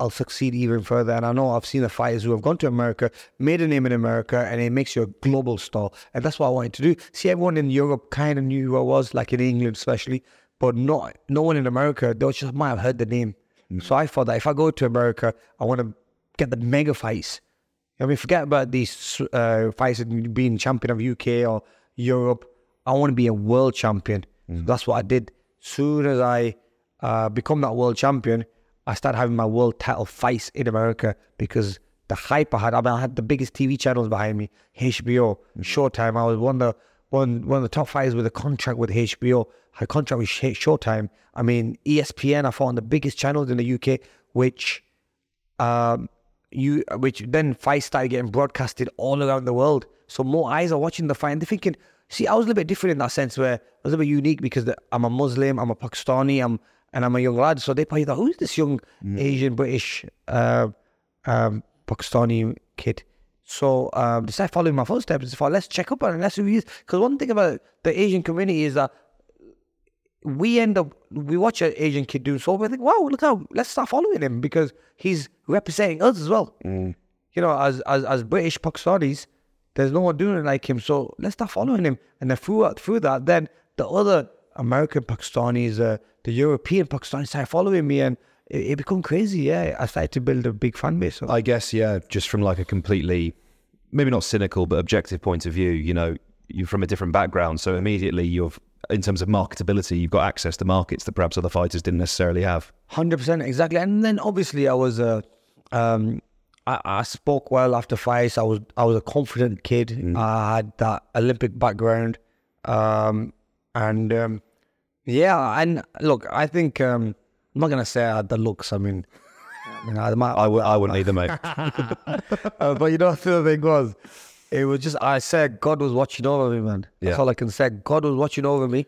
I'll succeed even further. And I know I've seen the fighters who have gone to America, made a name in America, and it makes you a global star. And that's what I wanted to do. See, everyone in Europe kind of knew who I was, like in England especially, but not no one in America. They just might have heard the name. So I thought that if I go to America, I want to get the mega fights. I mean, forget about these uh, fights and being champion of UK or Europe. I want to be a world champion. So that's what I did. Soon as I uh, become that world champion, I started having my world title fights in America because the hype I had. I mean, I had the biggest TV channels behind me, HBO, Showtime. I was one of the one one of the top fighters with a contract with HBO. I had a contract with Sh- Showtime. I mean, ESPN. I fought on the biggest channels in the UK, which um, you which then fights started getting broadcasted all around the world. So more eyes are watching the fight and they're thinking, see, I was a little bit different in that sense where I was a little bit unique because I'm a Muslim, I'm a Pakistani, I'm and I'm a young lad. So they probably thought, who's this young Asian British uh, um, Pakistani kid? So um, they started following my footsteps. They thought, let's check up on it, let's see who he is. Because one thing about the Asian community is that we end up we watch an Asian kid doing so we think, wow, look how let's start following him because he's representing us as well. You know, as as as British Pakistanis, there's no one doing it like him. So let's start following him. And then through through that, then the other American Pakistanis, uh, the European Pakistanis started following me and it, it become crazy. Yeah, I started to build a big fan base. So. I guess, yeah, just from like a completely, maybe not cynical, but objective point of view, you know, you're from a different background. So immediately you've, in terms of marketability, you've got access to markets that perhaps other fighters didn't necessarily have. Hundred percent, exactly. And then obviously I was a, um, I, I spoke well after fights. I was I was a confident kid. I had that Olympic background, um, and um, yeah. And look, I think um, I'm not gonna say I had the looks. I mean, I, mean, I, might, I w- I wouldn't either, mate. uh, but you know, the other thing was, it was just I said God was watching over me, man. That's Yeah. all I can say. God was watching over me,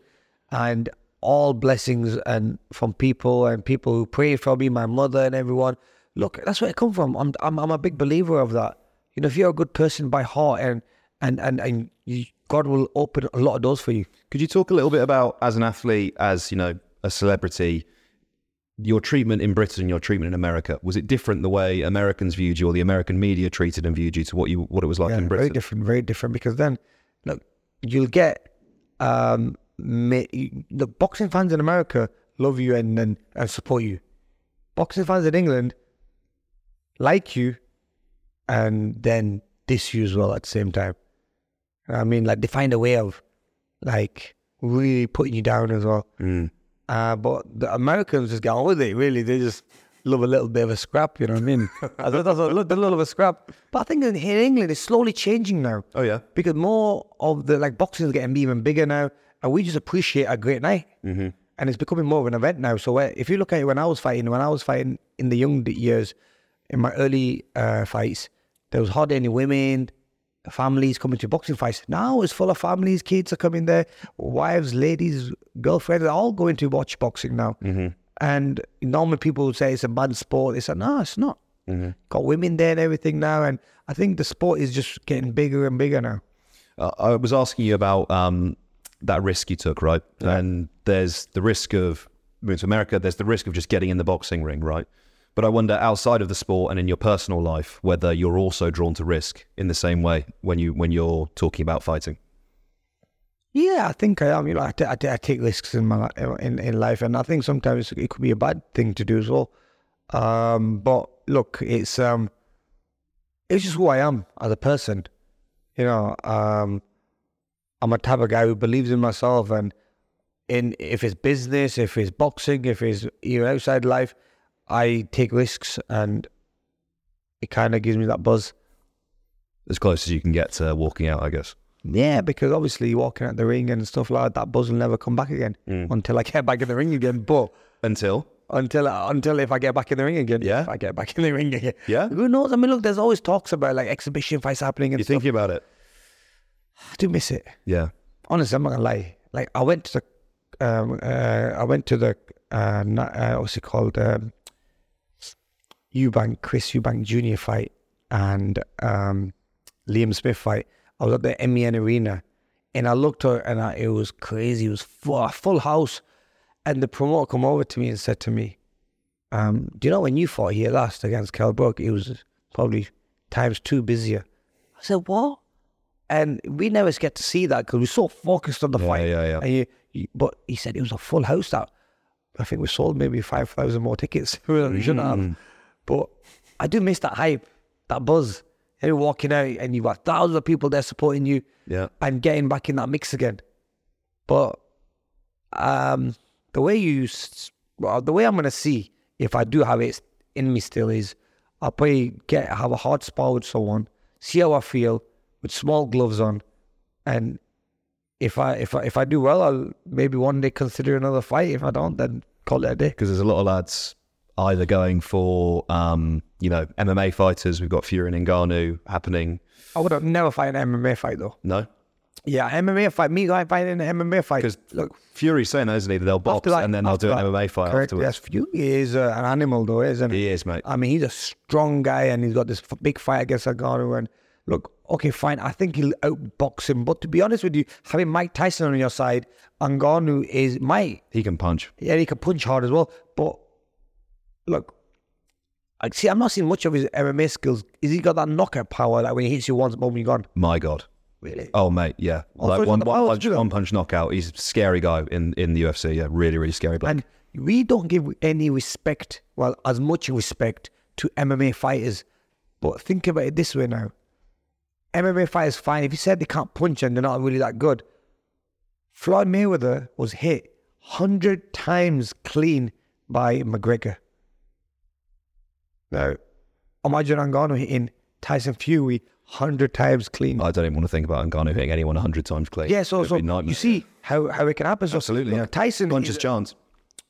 and all blessings and from people and people who prayed for me, my mother and everyone. Look, that's where it come from. I'm I'm I'm a big believer of that. You know, if you're a good person by heart and and and and you, God will open a lot of doors for you. Could you talk a little bit about, as an athlete, as, you know, a celebrity, your treatment in Britain, your treatment in America? Was it different the way Americans viewed you or the American media treated and viewed you to what you what it was like Yeah, in Britain? very different, very different. Because then, look, you'll get um, the boxing fans in America love you and, and and support you. Boxing fans in England like you, and then diss you as well at the same time. I mean, like they find a way of like really putting you down as well. Uh, but the Americans just get on with it. Really, they just love a little bit of a scrap. You know what I mean? I thought that's a little, little of a scrap. But I think in, in England, it's slowly changing now. Oh, yeah? because more of the like boxing is getting even bigger now, and we just appreciate a great night. Mm-hmm. And it's becoming more of an event now. So uh, if you look at it, when I was fighting, when I was fighting in the young years, in my early uh, fights, there was hardly any women, families coming to boxing fights. Now it's full of families, kids are coming there, wives, ladies, girlfriends, they're all going to watch boxing now. Mm-hmm. And normally people would say it's a bad sport. They say, no, it's not. Got women there and everything now. And I think the sport is just getting bigger and bigger now. Uh, I was asking you about um, that risk you took, right? And there's the risk of moving to America. There's the risk of just getting in the boxing ring, right? But I wonder outside of the sport and in your personal life whether you're also drawn to risk in the same way when you when you're talking about fighting. Yeah, I think I am. You know, I, t- I, t- I take risks in my in in life, and I think sometimes it could be a bad thing to do as well. Um, but look, it's um, it's just who I am as a person. You know, um, I'm a type of guy who believes in myself, and in if it's business, if it's boxing, if it's you know outside life, I take risks, and it kind of gives me that buzz. As close as you can get to walking out, I guess. Yeah, because obviously walking out the ring and stuff like that, that buzz will never come back again until I get back in the ring again. But Until until until if I get back in the ring again, Yeah? if I get back in the ring again, Yeah? Who knows? I mean, look, there's always talks about like exhibition fights happening and you're stuff. thinking about it. I do miss it. Yeah. Honestly, I'm not gonna lie. Like I went to the, um, uh, I went to the, uh, uh, what's it called, um, Eubank Chris Eubank Jr. fight and um, Liam Smith fight. I was at the MEN Arena, and I looked at and I, it was crazy. It was full, a full house, and the promoter come over to me and said to me, um, "Do you know when you fought here last against Kell Brook, it was probably times two busier." I said, "What?" And we never get to see that because we're so focused on the Yeah, fight. yeah, yeah. And you, you, but he said it was a full house. That I think we sold maybe five thousand more tickets. we shouldn't Mm. have. But I do miss that hype, that buzz. You're walking out and you've got thousands of people there supporting you Yeah. and getting back in that mix again. But um, the way you, well, the way I'm gonna see if I do have it in me still is I'll probably get have a hard spar with someone, see how I feel with small gloves on, and if I if I if I do well, I'll maybe one day consider another fight. If I don't, then call it a day. Because there's a lot of lads either going for, um, you know, MMA fighters. We've got Fury and Ngannou happening. I would have never fight an MMA fight though. No? Yeah, MMA fight. Me going fighting an MMA fight. Because look, Fury's saying that, isn't he? that They'll box that, and then they'll do an that, MMA fight correct, afterwards. Yes, Fury is uh, an animal though, isn't he? He is, mate. I mean, he's a strong guy and he's got this f- big fight against Ngannou. And look, okay, fine. I think he'll outbox him. But to be honest with you, having Mike Tyson on your side, Ngannou is Mike. He can punch. Yeah, he can punch hard as well. But look, I see. I'm not seeing much of his MMA skills. Is he got that knockout power? Like when he hits you once, boom, you're gone. My God. Really? Oh, mate, yeah. Oh, like one, one punch, one punch knockout. He's a scary guy in, in the UFC. Yeah, really, really scary. Bloke. And we don't give any respect, well, as much respect to MMA fighters. But think about it this way now. MMA fighters fine. If you said they can't punch and they're not really that good, Floyd Mayweather was hit hundred times clean by McGregor. Now, imagine Ngannou hitting Tyson Fury hundred times clean. I don't even want to think about Ngannou hitting anyone 100 times clean. yeah, so so be a nightmare. you see how, how it can happen. So, Absolutely, look, yeah. Tyson Punches chance.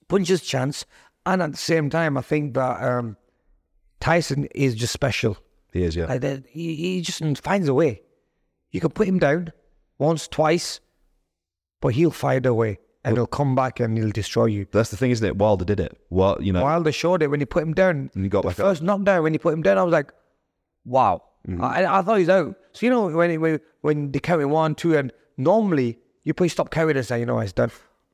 punches chance, and at the same time, I think that um, Tyson is just special. He is, yeah. Like that, he, he just finds a way. You can put him down once, twice, but he'll find a way, and he'll come back and he'll destroy you. That's the thing, isn't it? Wilder did it. Well, you know, Wilder showed it when he put him down. And he got the back up. first knockdown when he put him down. I was like, wow. Mm-hmm. I, I thought he's out. So you know when when when they count one, two, and normally you probably stop counting and say, you know, it's done.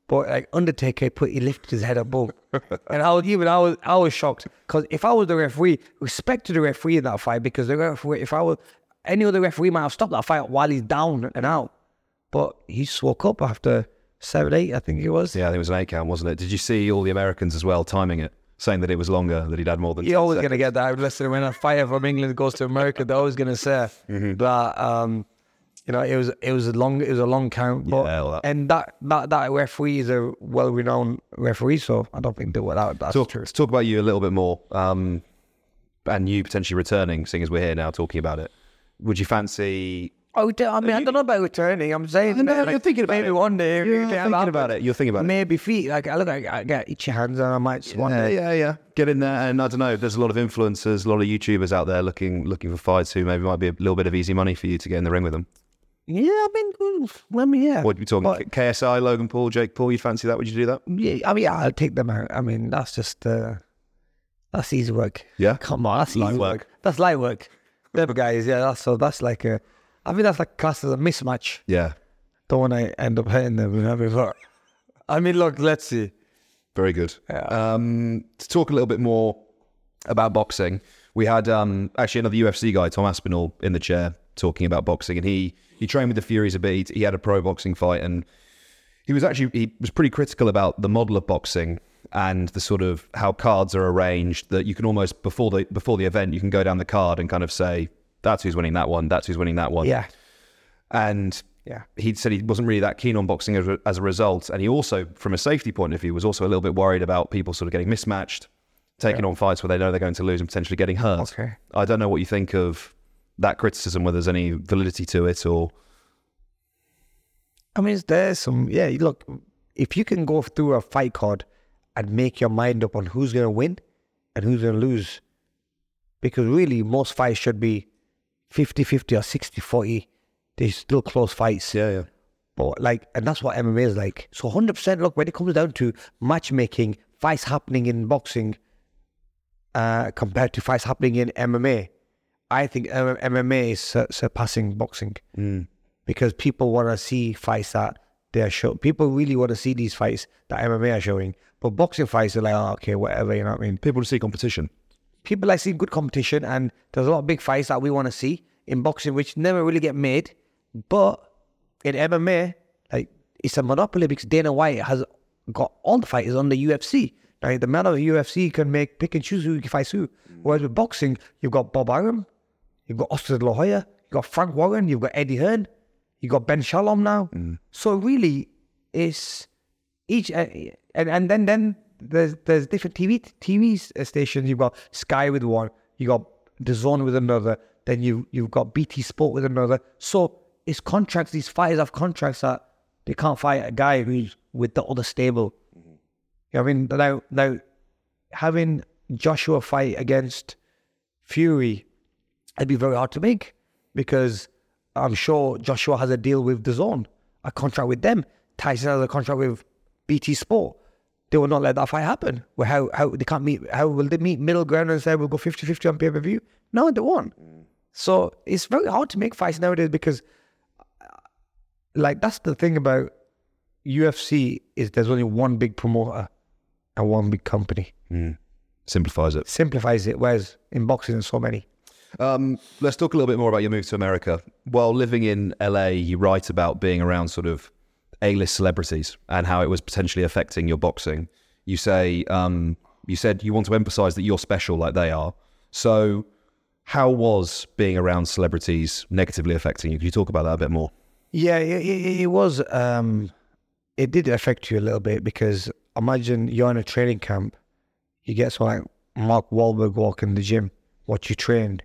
But like Undertaker, put he lifted his head up, boom, and I was even I was I was shocked because if I was the referee, respect to the referee in that fight because the referee, if I was any other referee, might have stopped that fight while he's down and out, but he just woke up after seven, eight, I think it was. yeah, I think it was an eight count, wasn't it? Did you see all the Americans as well timing it, saying that it was longer, that he'd had more than You're 10 always going to get that. Listen, when a fighter from England goes to America, they're always going to say Mm-hmm. that, um, You know, it was it was a long it was a long count, but Yeah, that. and that, that that referee is a well renowned referee, so I don't think that that that's Talk, true. talk about you a little bit more, um, and you potentially returning, seeing as we're here now talking about it. Would you fancy? Oh, I mean, I don't know about returning. I'm saying, No, that, you're thinking about maybe it. one day. You're thinking happens, about it. You're thinking about it. Maybe feet. Like I look, like I get itchy hands, and I might just one Yeah, day. yeah, yeah. Get in there, and I don't know. There's a lot of influencers, a lot of YouTubers out there looking looking for fights who maybe might be a little bit of easy money for you to get in the ring with them. Yeah, I mean, let me. Yeah, What are we talking? But- KSI, Logan Paul, Jake Paul. You fancy that? Would you do that? yeah, I mean, yeah, I'll take them out. I mean, that's just uh, that's easy work. Yeah. Come on, that's Light easy work. work. That's light work. Them guys, yeah. That's so. That's like a. I think that's like classed as a mismatch. Yeah. Don't want to end up hitting them. Remember, but I mean, look, let's see. Very good. Yeah. Um, to talk a little bit more about boxing, we had um, actually another UFC guy, Tom Aspinall, in the chair talking about boxing, and he he trained with the Furies a bit. He, he had a pro boxing fight, and he was actually he was pretty critical about the model of boxing and the sort of how cards are arranged. That you can almost before the before the event, you can go down the card and kind of say that's who's winning that one, that's who's winning that one. Yeah, and yeah. he said he wasn't really that keen on boxing as a, as a result. And he also, from a safety point of view, was also a little bit worried about people sort of getting mismatched, taking on fights where they know they're going to lose and potentially getting hurt. Okay. I don't know what you think of that criticism, whether there's any validity to it or. I mean, there's some. Yeah, look, if you can go through a fight card and make your mind up on who's going to win and who's going to lose, because really most fights should be 50 50 or 60 40. They're still close fights. Yeah, yeah. But like, and that's what MMA is like. So 100%, look, when it comes down to matchmaking, fights happening in boxing uh, compared to fights happening in MMA, I think MMA is sur- surpassing boxing because people want to see fights that they're show. People really want to see these fights that MMA are showing. But boxing fights are like, oh, okay, whatever, you know what I mean? People see competition. People like seeing good competition, and there's a lot of big fights that we want to see in boxing, which never really get made. But in MMA, like it's a monopoly because Dana White has got all the fighters on the UFC. Right, the man of the UFC can make pick and choose who he fights who. Whereas with boxing, you've got Bob Arum, you've got Oscar De La Hoya, you've got Frank Warren, you've got Eddie Hearn, you've got Ben Shalom now. So really, it's each uh, and and then then there's there's different TV TV uh, stations. You've got Sky with one, you got DAZN with another, then you you've got BT Sport with another. So it's contracts. These fighters have contracts that they can't fight a guy who's with the other stable. Mm-hmm. You know what I mean? Now now having Joshua fight against Fury, it'd be very hard to make because I'm sure Joshua has a deal with DAZN, a contract with them. Tyson has a contract with BT Sport. They will not let that fight happen. Well, how how they can't meet? How will they meet middle ground and say we'll go 50-50 on pay per view? No, they won't. So it's very hard to make fights nowadays because, uh, like, that's the thing about UFC is there's only one big promoter and one big company. Simplifies it. Simplifies it. Whereas in boxing, there's so many. Um, let's talk a little bit more about your move to America. While living in LA, you write about being around sort of A-list celebrities and how it was potentially affecting your boxing. You say um, you said you want to emphasize that you're special like they are. So, how was being around celebrities negatively affecting you? Could you talk about that a bit more? Yeah, it, it, it was. Um, it did affect you a little bit because imagine you're in a training camp, you get someone like Mark Wahlberg walking the gym, what you trained,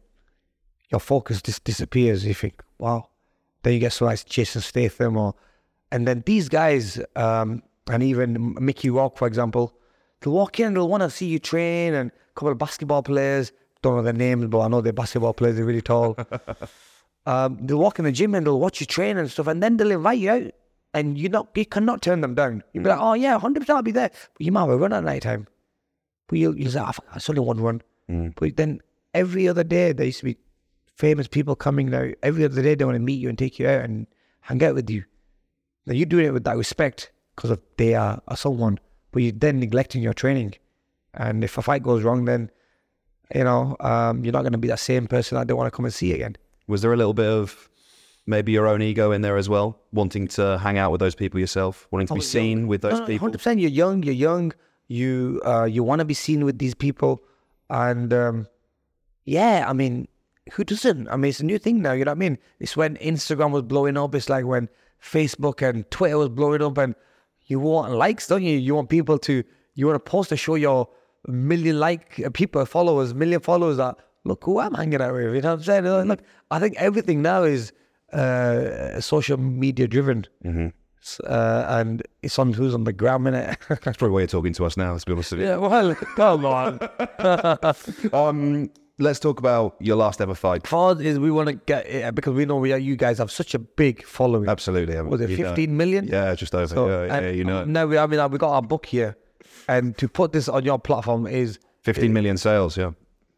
your focus just disappears. You think, wow. Then you get someone like Jason Statham, or and then these guys, um, and even Mickey Rourke, for example, they'll walk in, and they'll want to see you train, and a couple of basketball players. Don't know their names, but I know they're basketball players. They're really tall um, they'll walk in the gym and they'll watch you train and stuff, and then they'll invite you out, and you not you cannot turn them down. You'll be like, oh yeah, hundred percent, I'll be there. But you might have a run at night time. But you'll, you'll say, oh, it's only one run. But then every other day there used to be famous people coming now. Every other day they want to meet you and take you out and hang out with you. Now you're doing it with that respect because of they are, are someone, but you're then neglecting your training. And if a fight goes wrong, then you know um, you're not going to be that same person that they want to come and see again. Was there a little bit of maybe your own ego in there as well, wanting to hang out with those people yourself, wanting to be seen with those people? Hundred percent. You're young. You're young. You uh, you want to be seen with these people, and um, yeah, I mean, who doesn't? I mean, it's a new thing now. You know what I mean? It's when Instagram was blowing up. It's like when Facebook and Twitter was blowing up, and you want likes, don't you? You want people to. You want to post to show your million like uh, people, followers, million followers that look who I'm hanging out with. You know what I'm saying? Look, I think everything now is uh, social media driven. S- Uh, and it's on who's on the ground minute. That's probably why you're talking to us now. Let's be honest with you. yeah, well, come on. Um, let's talk about your last ever fight. Part is we want to get it because we know we are, you guys have such a big following. Absolutely. Was it You know. 15 million? Yeah, just over. So, yeah, yeah, you know. No, we, I mean, we got our book here, and to put this on your platform is 15 million sales, yeah.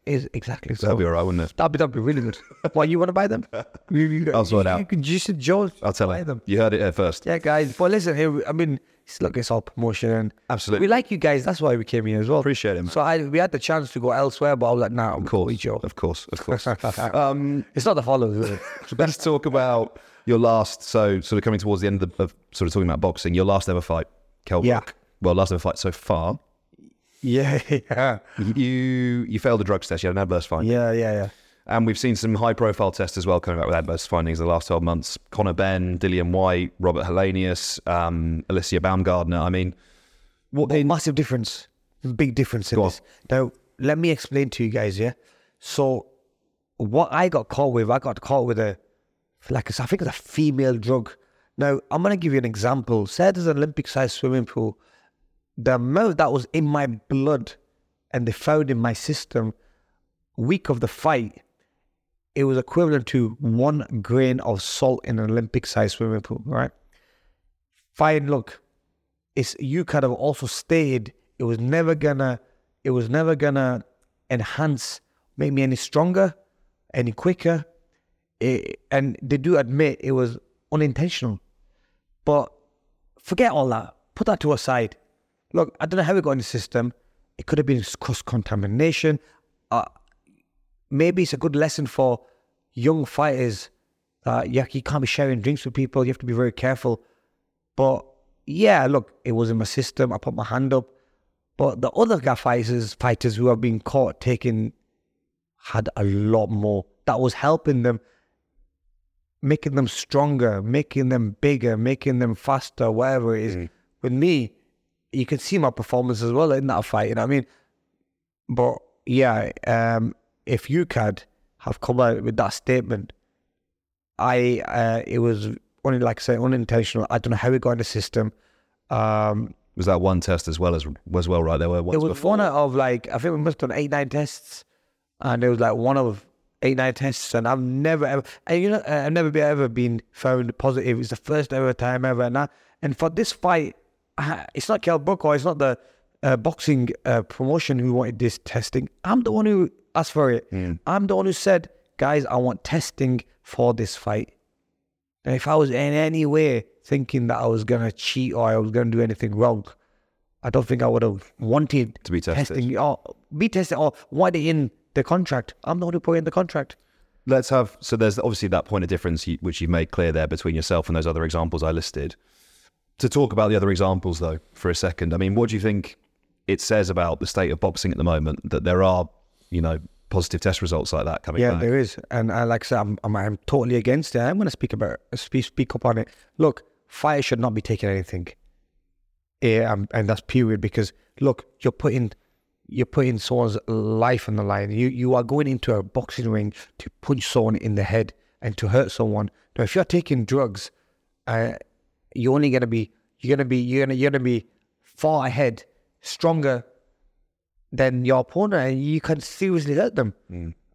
is exactly so. That'll be all right, wouldn't it? That'd be, that'd be really good. Why you want to buy them? You, you, I'll sort it you, out. You, you should. I'll tell buy her. them. You heard it here first. Yeah, guys. But listen, here. I mean, it's- look, it's all promotion, and Absolutely. we like you guys. That's why we came here as well. Appreciate it, man. So I, we had the chance to go elsewhere, but I was like, nah, Of course. Joe. Of course. Of course. um, It's not the followers. Is it? let's talk about your last, so sort of coming towards the end of, the, of sort of talking about boxing, your last ever fight, Kell Yeah. Well, last ever fight so far. yeah, yeah, You you failed a drug test. You had an adverse finding. yeah, yeah, yeah. And we've seen some high profile tests as well coming back with adverse findings in the last 12 months. Conor Benn, Dillian Whyte, Robert Helenius, um, Alicia Baumgardner. I mean, what But massive difference, big difference in Go on. this. Now, let me explain to you guys. Yeah, so what I got caught with, I got caught with a like I think it's a female drug. Now, I'm gonna give you an example. Say there's an Olympic-sized swimming pool. The amount that was in my blood, and they found in my system, week of the fight, it was equivalent to one grain of salt in an Olympic-sized swimming pool. Right? Fine. Look, it's you kind of also stayed. it was never gonna it was never gonna enhance make me any stronger any quicker it, and they do admit it was unintentional but forget all that put that to a side look i don't know how it got in the system it could have been cross contamination uh, maybe it's a good lesson for young fighters that yeah, you can't be sharing drinks with people you have to be very careful but yeah, look, it was in my system. I put my hand up. But the other guy fighters, fighters who have been caught taking, had a lot more. That was helping them, making them stronger, making them bigger, making them faster, whatever it is. With me, you can see my performance as well in that fight. You know what I mean? But yeah, um, if you could have come out with that statement, I uh, it was only like I say unintentional. I don't know how it got in the system. Um, was that one test as well as as well, right? There were it was before. one out of like I think we must have done eight nine tests, and it was like one of eight nine tests, and I've never ever and you know uh, I've never been ever been found positive. It's the first ever time ever, and I, and for this fight, I, it's not Kell Brook or it's not the uh, boxing uh, promotion who wanted this testing. I'm the one who asked for it. Hmm. I'm the one who said, guys, I want testing for this fight. And if I was in any way thinking that I was gonna cheat or I was gonna do anything wrong, I don't think I would have wanted To be tested. testing or be tested or want it in the contract. I'm the one who put in the contract. Let's have so there's obviously that point of difference which you made clear there between yourself and those other examples I listed. To talk about the other examples though for a second, I mean, what do you think it says about the state of boxing at the moment that there are, you know, positive test results like that coming Yeah, back? there is, and I like I said, I'm, I'm I'm totally against it. I'm going to speak about speak speak up on it. Look, fire should not be taking anything. Yeah, um, and that's period because look, you're putting you're putting someone's life on the line. You you are going into a boxing ring to punch someone in the head and to hurt someone. Now, if you're taking drugs, uh, you're only gonna be you're gonna be you're you're gonna be far ahead, stronger than your opponent, and you can seriously hurt them.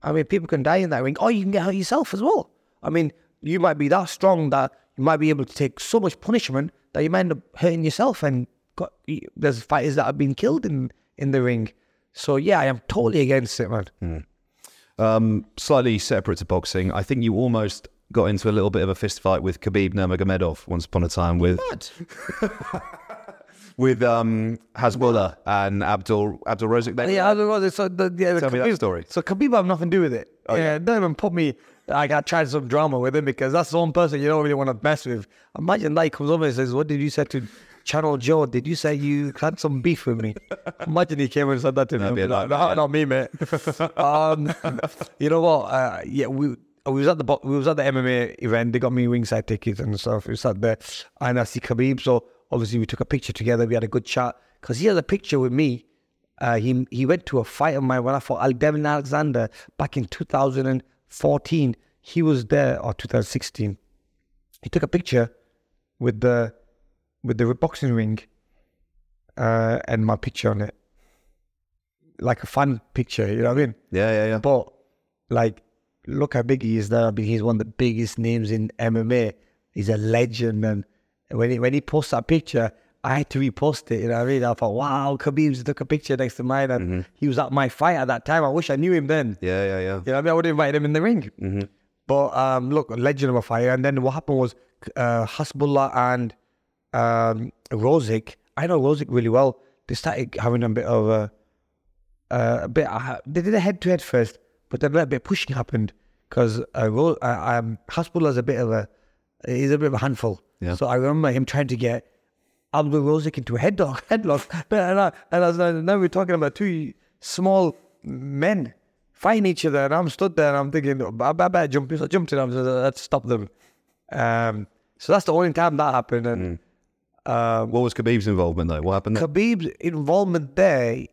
I mean, people can die in that ring, or you can get hurt yourself as well. I mean, you might be that strong that you might be able to take so much punishment that you might end up hurting yourself. And got, there's fighters that have been killed in in the ring. So yeah, I am totally against it, man. Um, slightly separate to boxing, I think you almost got into a little bit of a fist fight with Khabib Nurmagomedov once upon a time with with um, Hasbullah and Abdul Abdul. They- Yeah, don't know. So the, yeah, the Tell me that Khabib- story. So Khabib have nothing to do with it. yeah, don't even put me. I got tried some drama with him because that's the one person you don't really want to mess with. Imagine like comes over and says, "What did you say to Channel Joe, did you say you had some beef with me? Imagine he came and said that to me. That'd a Like, no, not me, mate. um, you know what? Uh, yeah, we we was at the we was at the MMA event. They got me ringside tickets and stuff. We sat there, and I see Khabib. So obviously we took a picture together. We had a good chat because he has a picture with me. Uh, he he went to a fight of mine when I fought Al Devon Alexander back in 2014. He was there or 2016. He took a picture with the with the boxing ring uh, and my picture on it, like a fun picture. You know what I mean? Yeah, yeah, yeah. But like, look how big he is now. I mean, he's one of the biggest names in MMA. He's a legend, and when he when he posted that picture, I had to repost it. You know what I mean? I thought, wow, Khabib took a picture next to mine, and he was at my fight at that time. I wish I knew him then. Yeah, yeah, yeah. You know what I mean? I would invite him in the ring. But um, look, a legend of a fighter. And then what happened was uh, Hasbullah and um, Rozik. I know Rozik really well. They started having a bit of a, uh, a bit. Uh, they did a head to head first, but then a bit of pushing happened because uh, Ro- uh, um, Hasbullah's a bit of a. He's a bit of a handful. Yeah. So I remember him trying to get Abdul Rozik into a headlock. Headlock. And I, and I was like, now we're talking about two small men fighting each other, and I'm stood there and I'm thinking, I, I better jump. So I jumped in. I was like, let's stop them. Um, so that's the only time that happened. And um, What was Khabib's involvement though? What happened? There? Khabib's involvement there,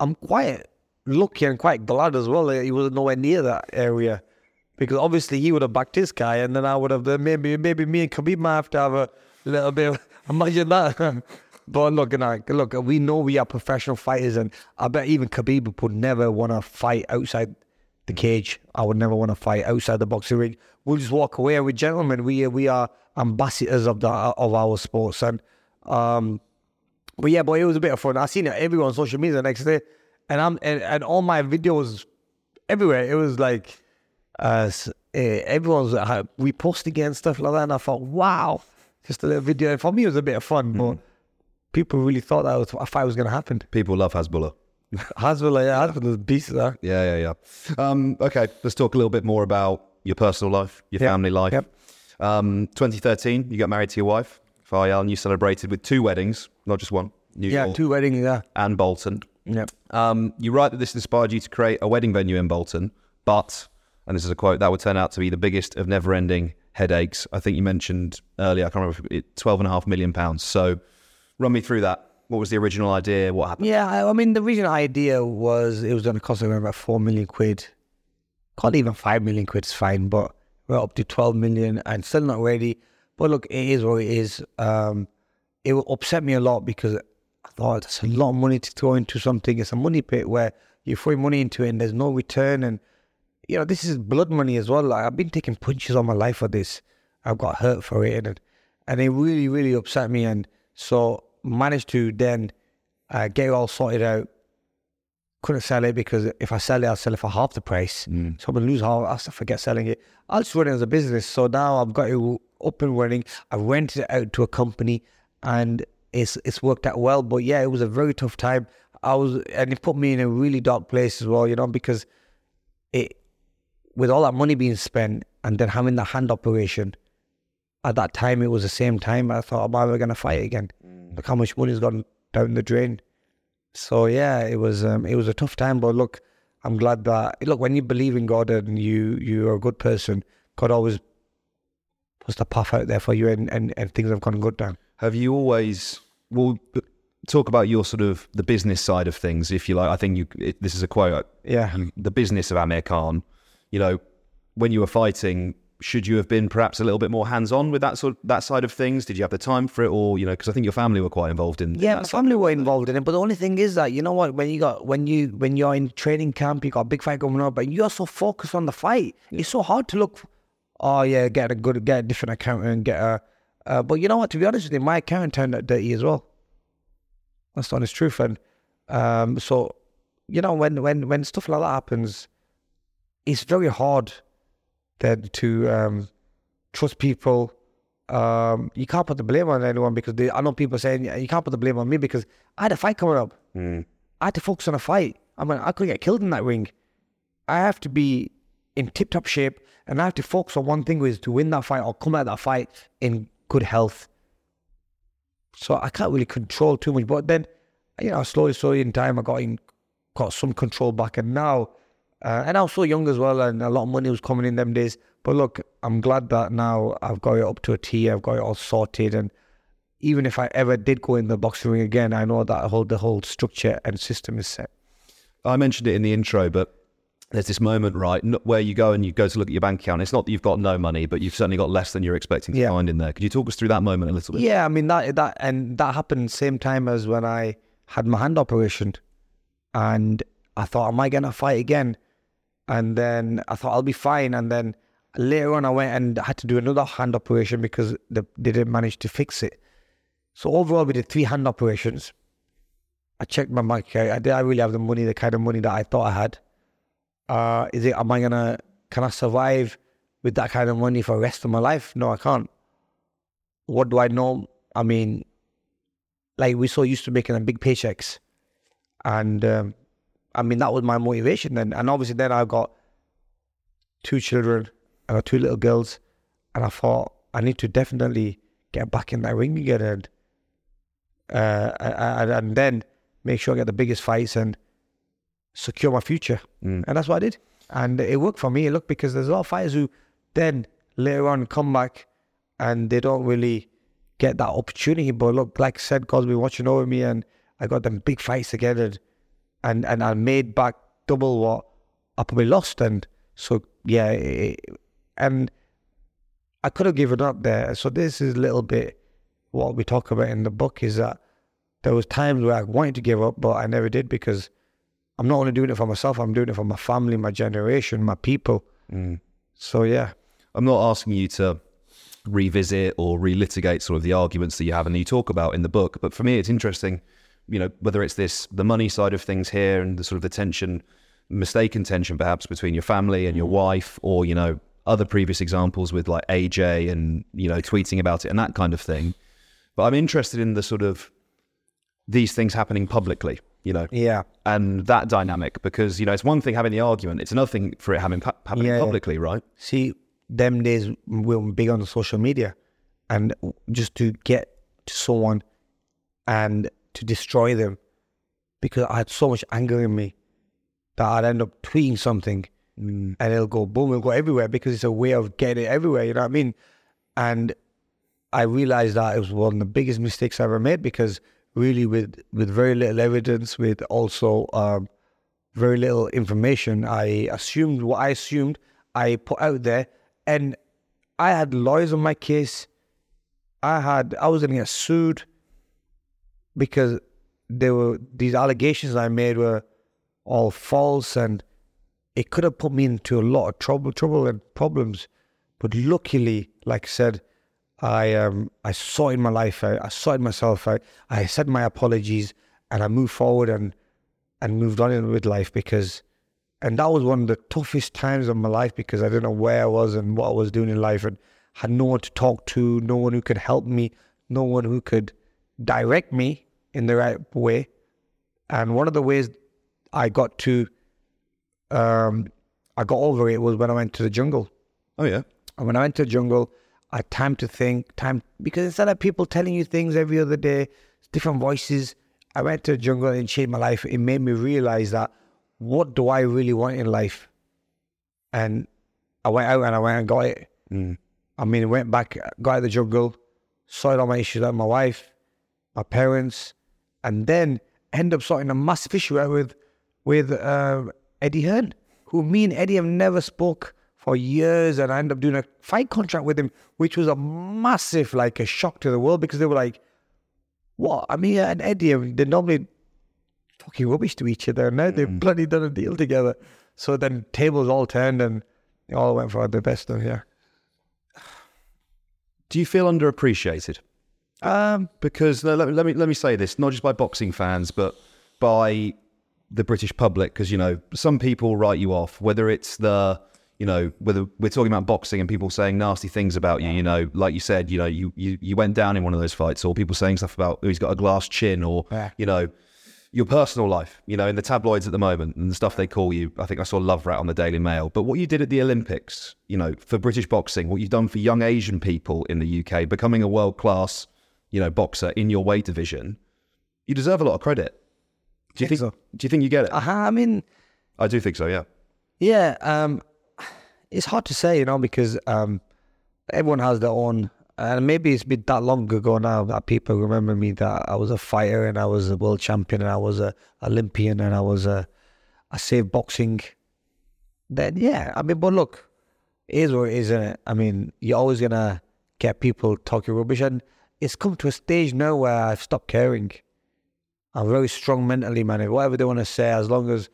I'm quite lucky and quite glad as well. He was nowhere near that area because obviously he would have backed his guy, and then I would have maybe maybe me and Khabib might have to have a little bit. Imagine that. but look, you know, look, we know we are professional fighters, and I bet even Khabib would never want to fight outside the cage. I would never want to fight outside the boxing ring. We'll just walk away. We're gentlemen. We we are ambassadors of the of our sports, and um, but yeah, boy, it was a bit of fun. I seen it everywhere on social media the next day, and I'm and, and all my videos everywhere. It was like uh, s- eh, everyone's uh, reposting again stuff like that, and I thought, wow, just a little video. For me, it was a bit of fun, but people really thought that was a fight was going to happen. People love Hasbullah. Hasbullah, yeah, a beast there. Yeah, yeah, yeah. Um, okay, let's talk a little bit more about your personal life, your Yep, family life. yep. Um, 2013, you got married to your wife, Faryal, and you celebrated with two weddings, not just one. New Yeah, York two weddings, yeah. and Bolton. Yeah. Um, you write that this inspired you to create a wedding venue in Bolton, but, and this is a quote, that would turn out to be the biggest of never ending headaches. I think you mentioned earlier, I can't remember, if it, 12 and a half million pounds. So run me through that. What was the original idea? What happened? Yeah, I, mean, the original idea was it was going to cost around about four million quid. Can't even five million quid is fine, but we're up to twelve million and still not ready. But look, it is what it is. Um, it will upset me a lot because I thought it's a lot of money to throw into something. It's a money pit where you throw money into it and there's no return. And you know, this is blood money as well. Like I've been taking punches all my life for this. I've got hurt for it, and and it really, really upset me. And so managed to then uh, get it all sorted out. Couldn't sell it because if I sell it, I'll sell it for half the price. So I'm gonna lose half. I'll forget selling it. I'll just run it as a business. So now I've got it up and running. I rented it out to a company, and it's it's worked out well. But yeah, it was a very tough time. I was, and it put me in a really dark place as well. You know, because with all that money being spent and then having the hand operation, at that time it was the same time I thought, am I ever gonna fight again? Look how much money's gone down the drain. So yeah, it was um, it was a tough time, but look, I'm glad that look when you believe in God and you you are a good person, God always puts the path out there for you, and and, and things have gone good down. Have you always? Well, talk about your sort of the business side of things, if you like. I think you. It, this is a quote. Yeah. You, the business of Amir Khan. You know, when you were fighting, should you have been perhaps a little bit more hands-on with that sort of, that side of things? Did you have the time for it, or you know, because I think your family were quite involved in. Yeah, my family were involved in it, but the only thing is that you know what? When you got when you when you're in training camp, you got a big fight going on, but you're so focused on the fight. It's so hard to look. Oh yeah, get a good, get a different accountant, and get a. Uh, but you know what? To be honest with you, my accountant turned out dirty as well. That's the honest truth, and um, so you know when when when stuff like that happens, it's very hard then to um, trust people. Um, you can't put the blame on anyone because they, I know people saying you can't put the blame on me because I had a fight coming up. I had to focus on a fight. I mean, I could get killed in that ring. I have to be in tip top shape and I have to focus on one thing, which is to win that fight or come out of that fight in good health. So I can't really control too much. But then, you know, slowly, slowly in time, I got in, got some control back. And now, uh, and I was so young as well, and a lot of money was coming in them days. But look, I'm glad that now I've got it up to a T. I've got it all sorted, and even if I ever did go in the boxing ring again, I know that whole the whole structure and system is set. I mentioned it in the intro, but there's this moment, right, where you go and you go to look at your bank account. It's not that you've got no money, but you've certainly got less than you're expecting to Yeah. find in there. Could you talk us through that moment a little bit? Yeah, I mean that that and that happened same time as when I had my hand operation, and I thought, am I gonna fight again? And then I thought I'll be fine. And then later on, I went and I had to do another hand operation because the, they didn't manage to fix it. So overall, we did three hand operations. I checked my bank. I did. I really have the money, the kind of money that I thought I had. Uh, is it? Am I gonna? Can I survive with that kind of money for the rest of my life? No, I can't. What do I know? I mean, like we're so used to making a big paychecks, and um, I mean that was my motivation then. And obviously, then I got two children. I got two little girls, and I thought I need to definitely get back in that ring again, and uh, and, and then make sure I get the biggest fights and secure my future. Mm. And that's what I did. And it worked for me. Look, because there's a lot of fighters who then later on come back and they don't really get that opportunity. But look, like I said, God's been watching over me and I got them big fights together and, and and I made back double what I probably lost. And so, yeah, it, and I could have given up there. So this is a little bit what we talk about in the book is that there was times where I wanted to give up, but I never did because I'm not only doing it for myself, I'm doing it for my family, my generation, my people. Mm. So yeah. I'm not asking you to revisit or relitigate sort of the arguments that you have and you talk about in the book, but for me, it's interesting, you know, whether it's this the money side of things here and the sort of the tension, mistaken tension perhaps between your family and your mm. wife, or you know, other previous examples with like AJ and you know tweeting about it and that kind of thing. But I'm interested in the sort of these things happening publicly, you know, Yeah. and that dynamic because you know it's one thing having the argument, it's another thing for it having happening Yeah, publicly, right? See, them days we were big on the social media and just to get to someone and to destroy them because I had so much anger in me that I'd end up tweeting something and it'll go boom, it'll go everywhere because it's a way of getting it everywhere, you know what I mean? And I realized that it was one of the biggest mistakes I ever made because really with with very little evidence, with also um, very little information, I assumed what I assumed I put out there, and I had lawyers on my case. I had I was gonna get sued because there were these allegations I made were all false, and it could have put me into a lot of trouble, trouble and problems. But luckily, like I said, I um I sorted my life out. I sorted myself out. I said my apologies, and I moved forward and and moved on with life because, and that was one of the toughest times of my life because I didn't know where I was and what I was doing in life and had no one to talk to, no one who could help me, no one who could direct me in the right way. And one of the ways I got to, um, I got over it was when I went to the jungle. Oh yeah. And when I went to the jungle, I had time to think, time because instead of people telling you things every other day, different voices, I went to the jungle and it changed my life. It made me realize that what do I really want in life? And I went out and I went and got it. Mm. I mean, I went back, got out of the jungle, sorted all my issues out with my wife, my parents, and then end up sorting a massive issue out with with uh, Eddie Hearn, who me and Eddie have never spoke for years, and I ended up doing a fight contract with him, which was a massive, like a shock to the world because they were like, "What?" I mean, and Eddie, they normally talking rubbish to each other, and now they've bloody done a deal together. So then tables all turned, and they all went for the best of yeah. Do you feel underappreciated? Um, Because no, let, me- let me let me say this, not just by boxing fans, but by the British public. Because you know, some people write you off, whether it's the you know, whether we're talking about boxing and people saying nasty things about you, you know, like you said, you know, you, you, you went down in one of those fights, or people saying stuff about oh, he's got a glass chin, or Yeah. you know, your personal life, you know, in the tabloids at the moment and the stuff they call you. I think I saw Love Rat on the Daily Mail. But what you did at the Olympics, you know, for British boxing, what you've done for young Asian people in the UK, becoming a world class you know, boxer in your weight division, you deserve a lot of credit. Do you Think think? so. Do you think you get it? Uh, I mean, I do think so. Yeah. Yeah, um, it's hard to say, you know, because um, everyone has their own, and maybe it's been that long ago now that people remember me that I was a fighter and I was a world champion and I was a Olympian and I was a, I saved boxing. Then yeah, I mean, but look, it is what it is, isn't it? I mean, you're always gonna get people talking rubbish, and it's come to a stage now where I've stopped caring. I'm very strong mentally, man. Whatever they want to say, as long as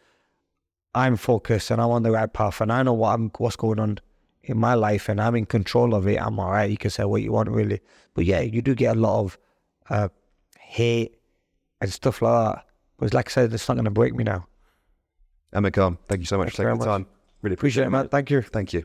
I'm focused and I'm on the right path and I know what I'm what's going on in my life and I'm in control of it, I'm all right. You can say what you want really. But yeah, you do get a lot of uh, hate and stuff like that. But like I said, it's not gonna break me now. Amir Khan, thank you so much Thank for taking the much. time. Really Appreciate it, man. Thank you. Thank you.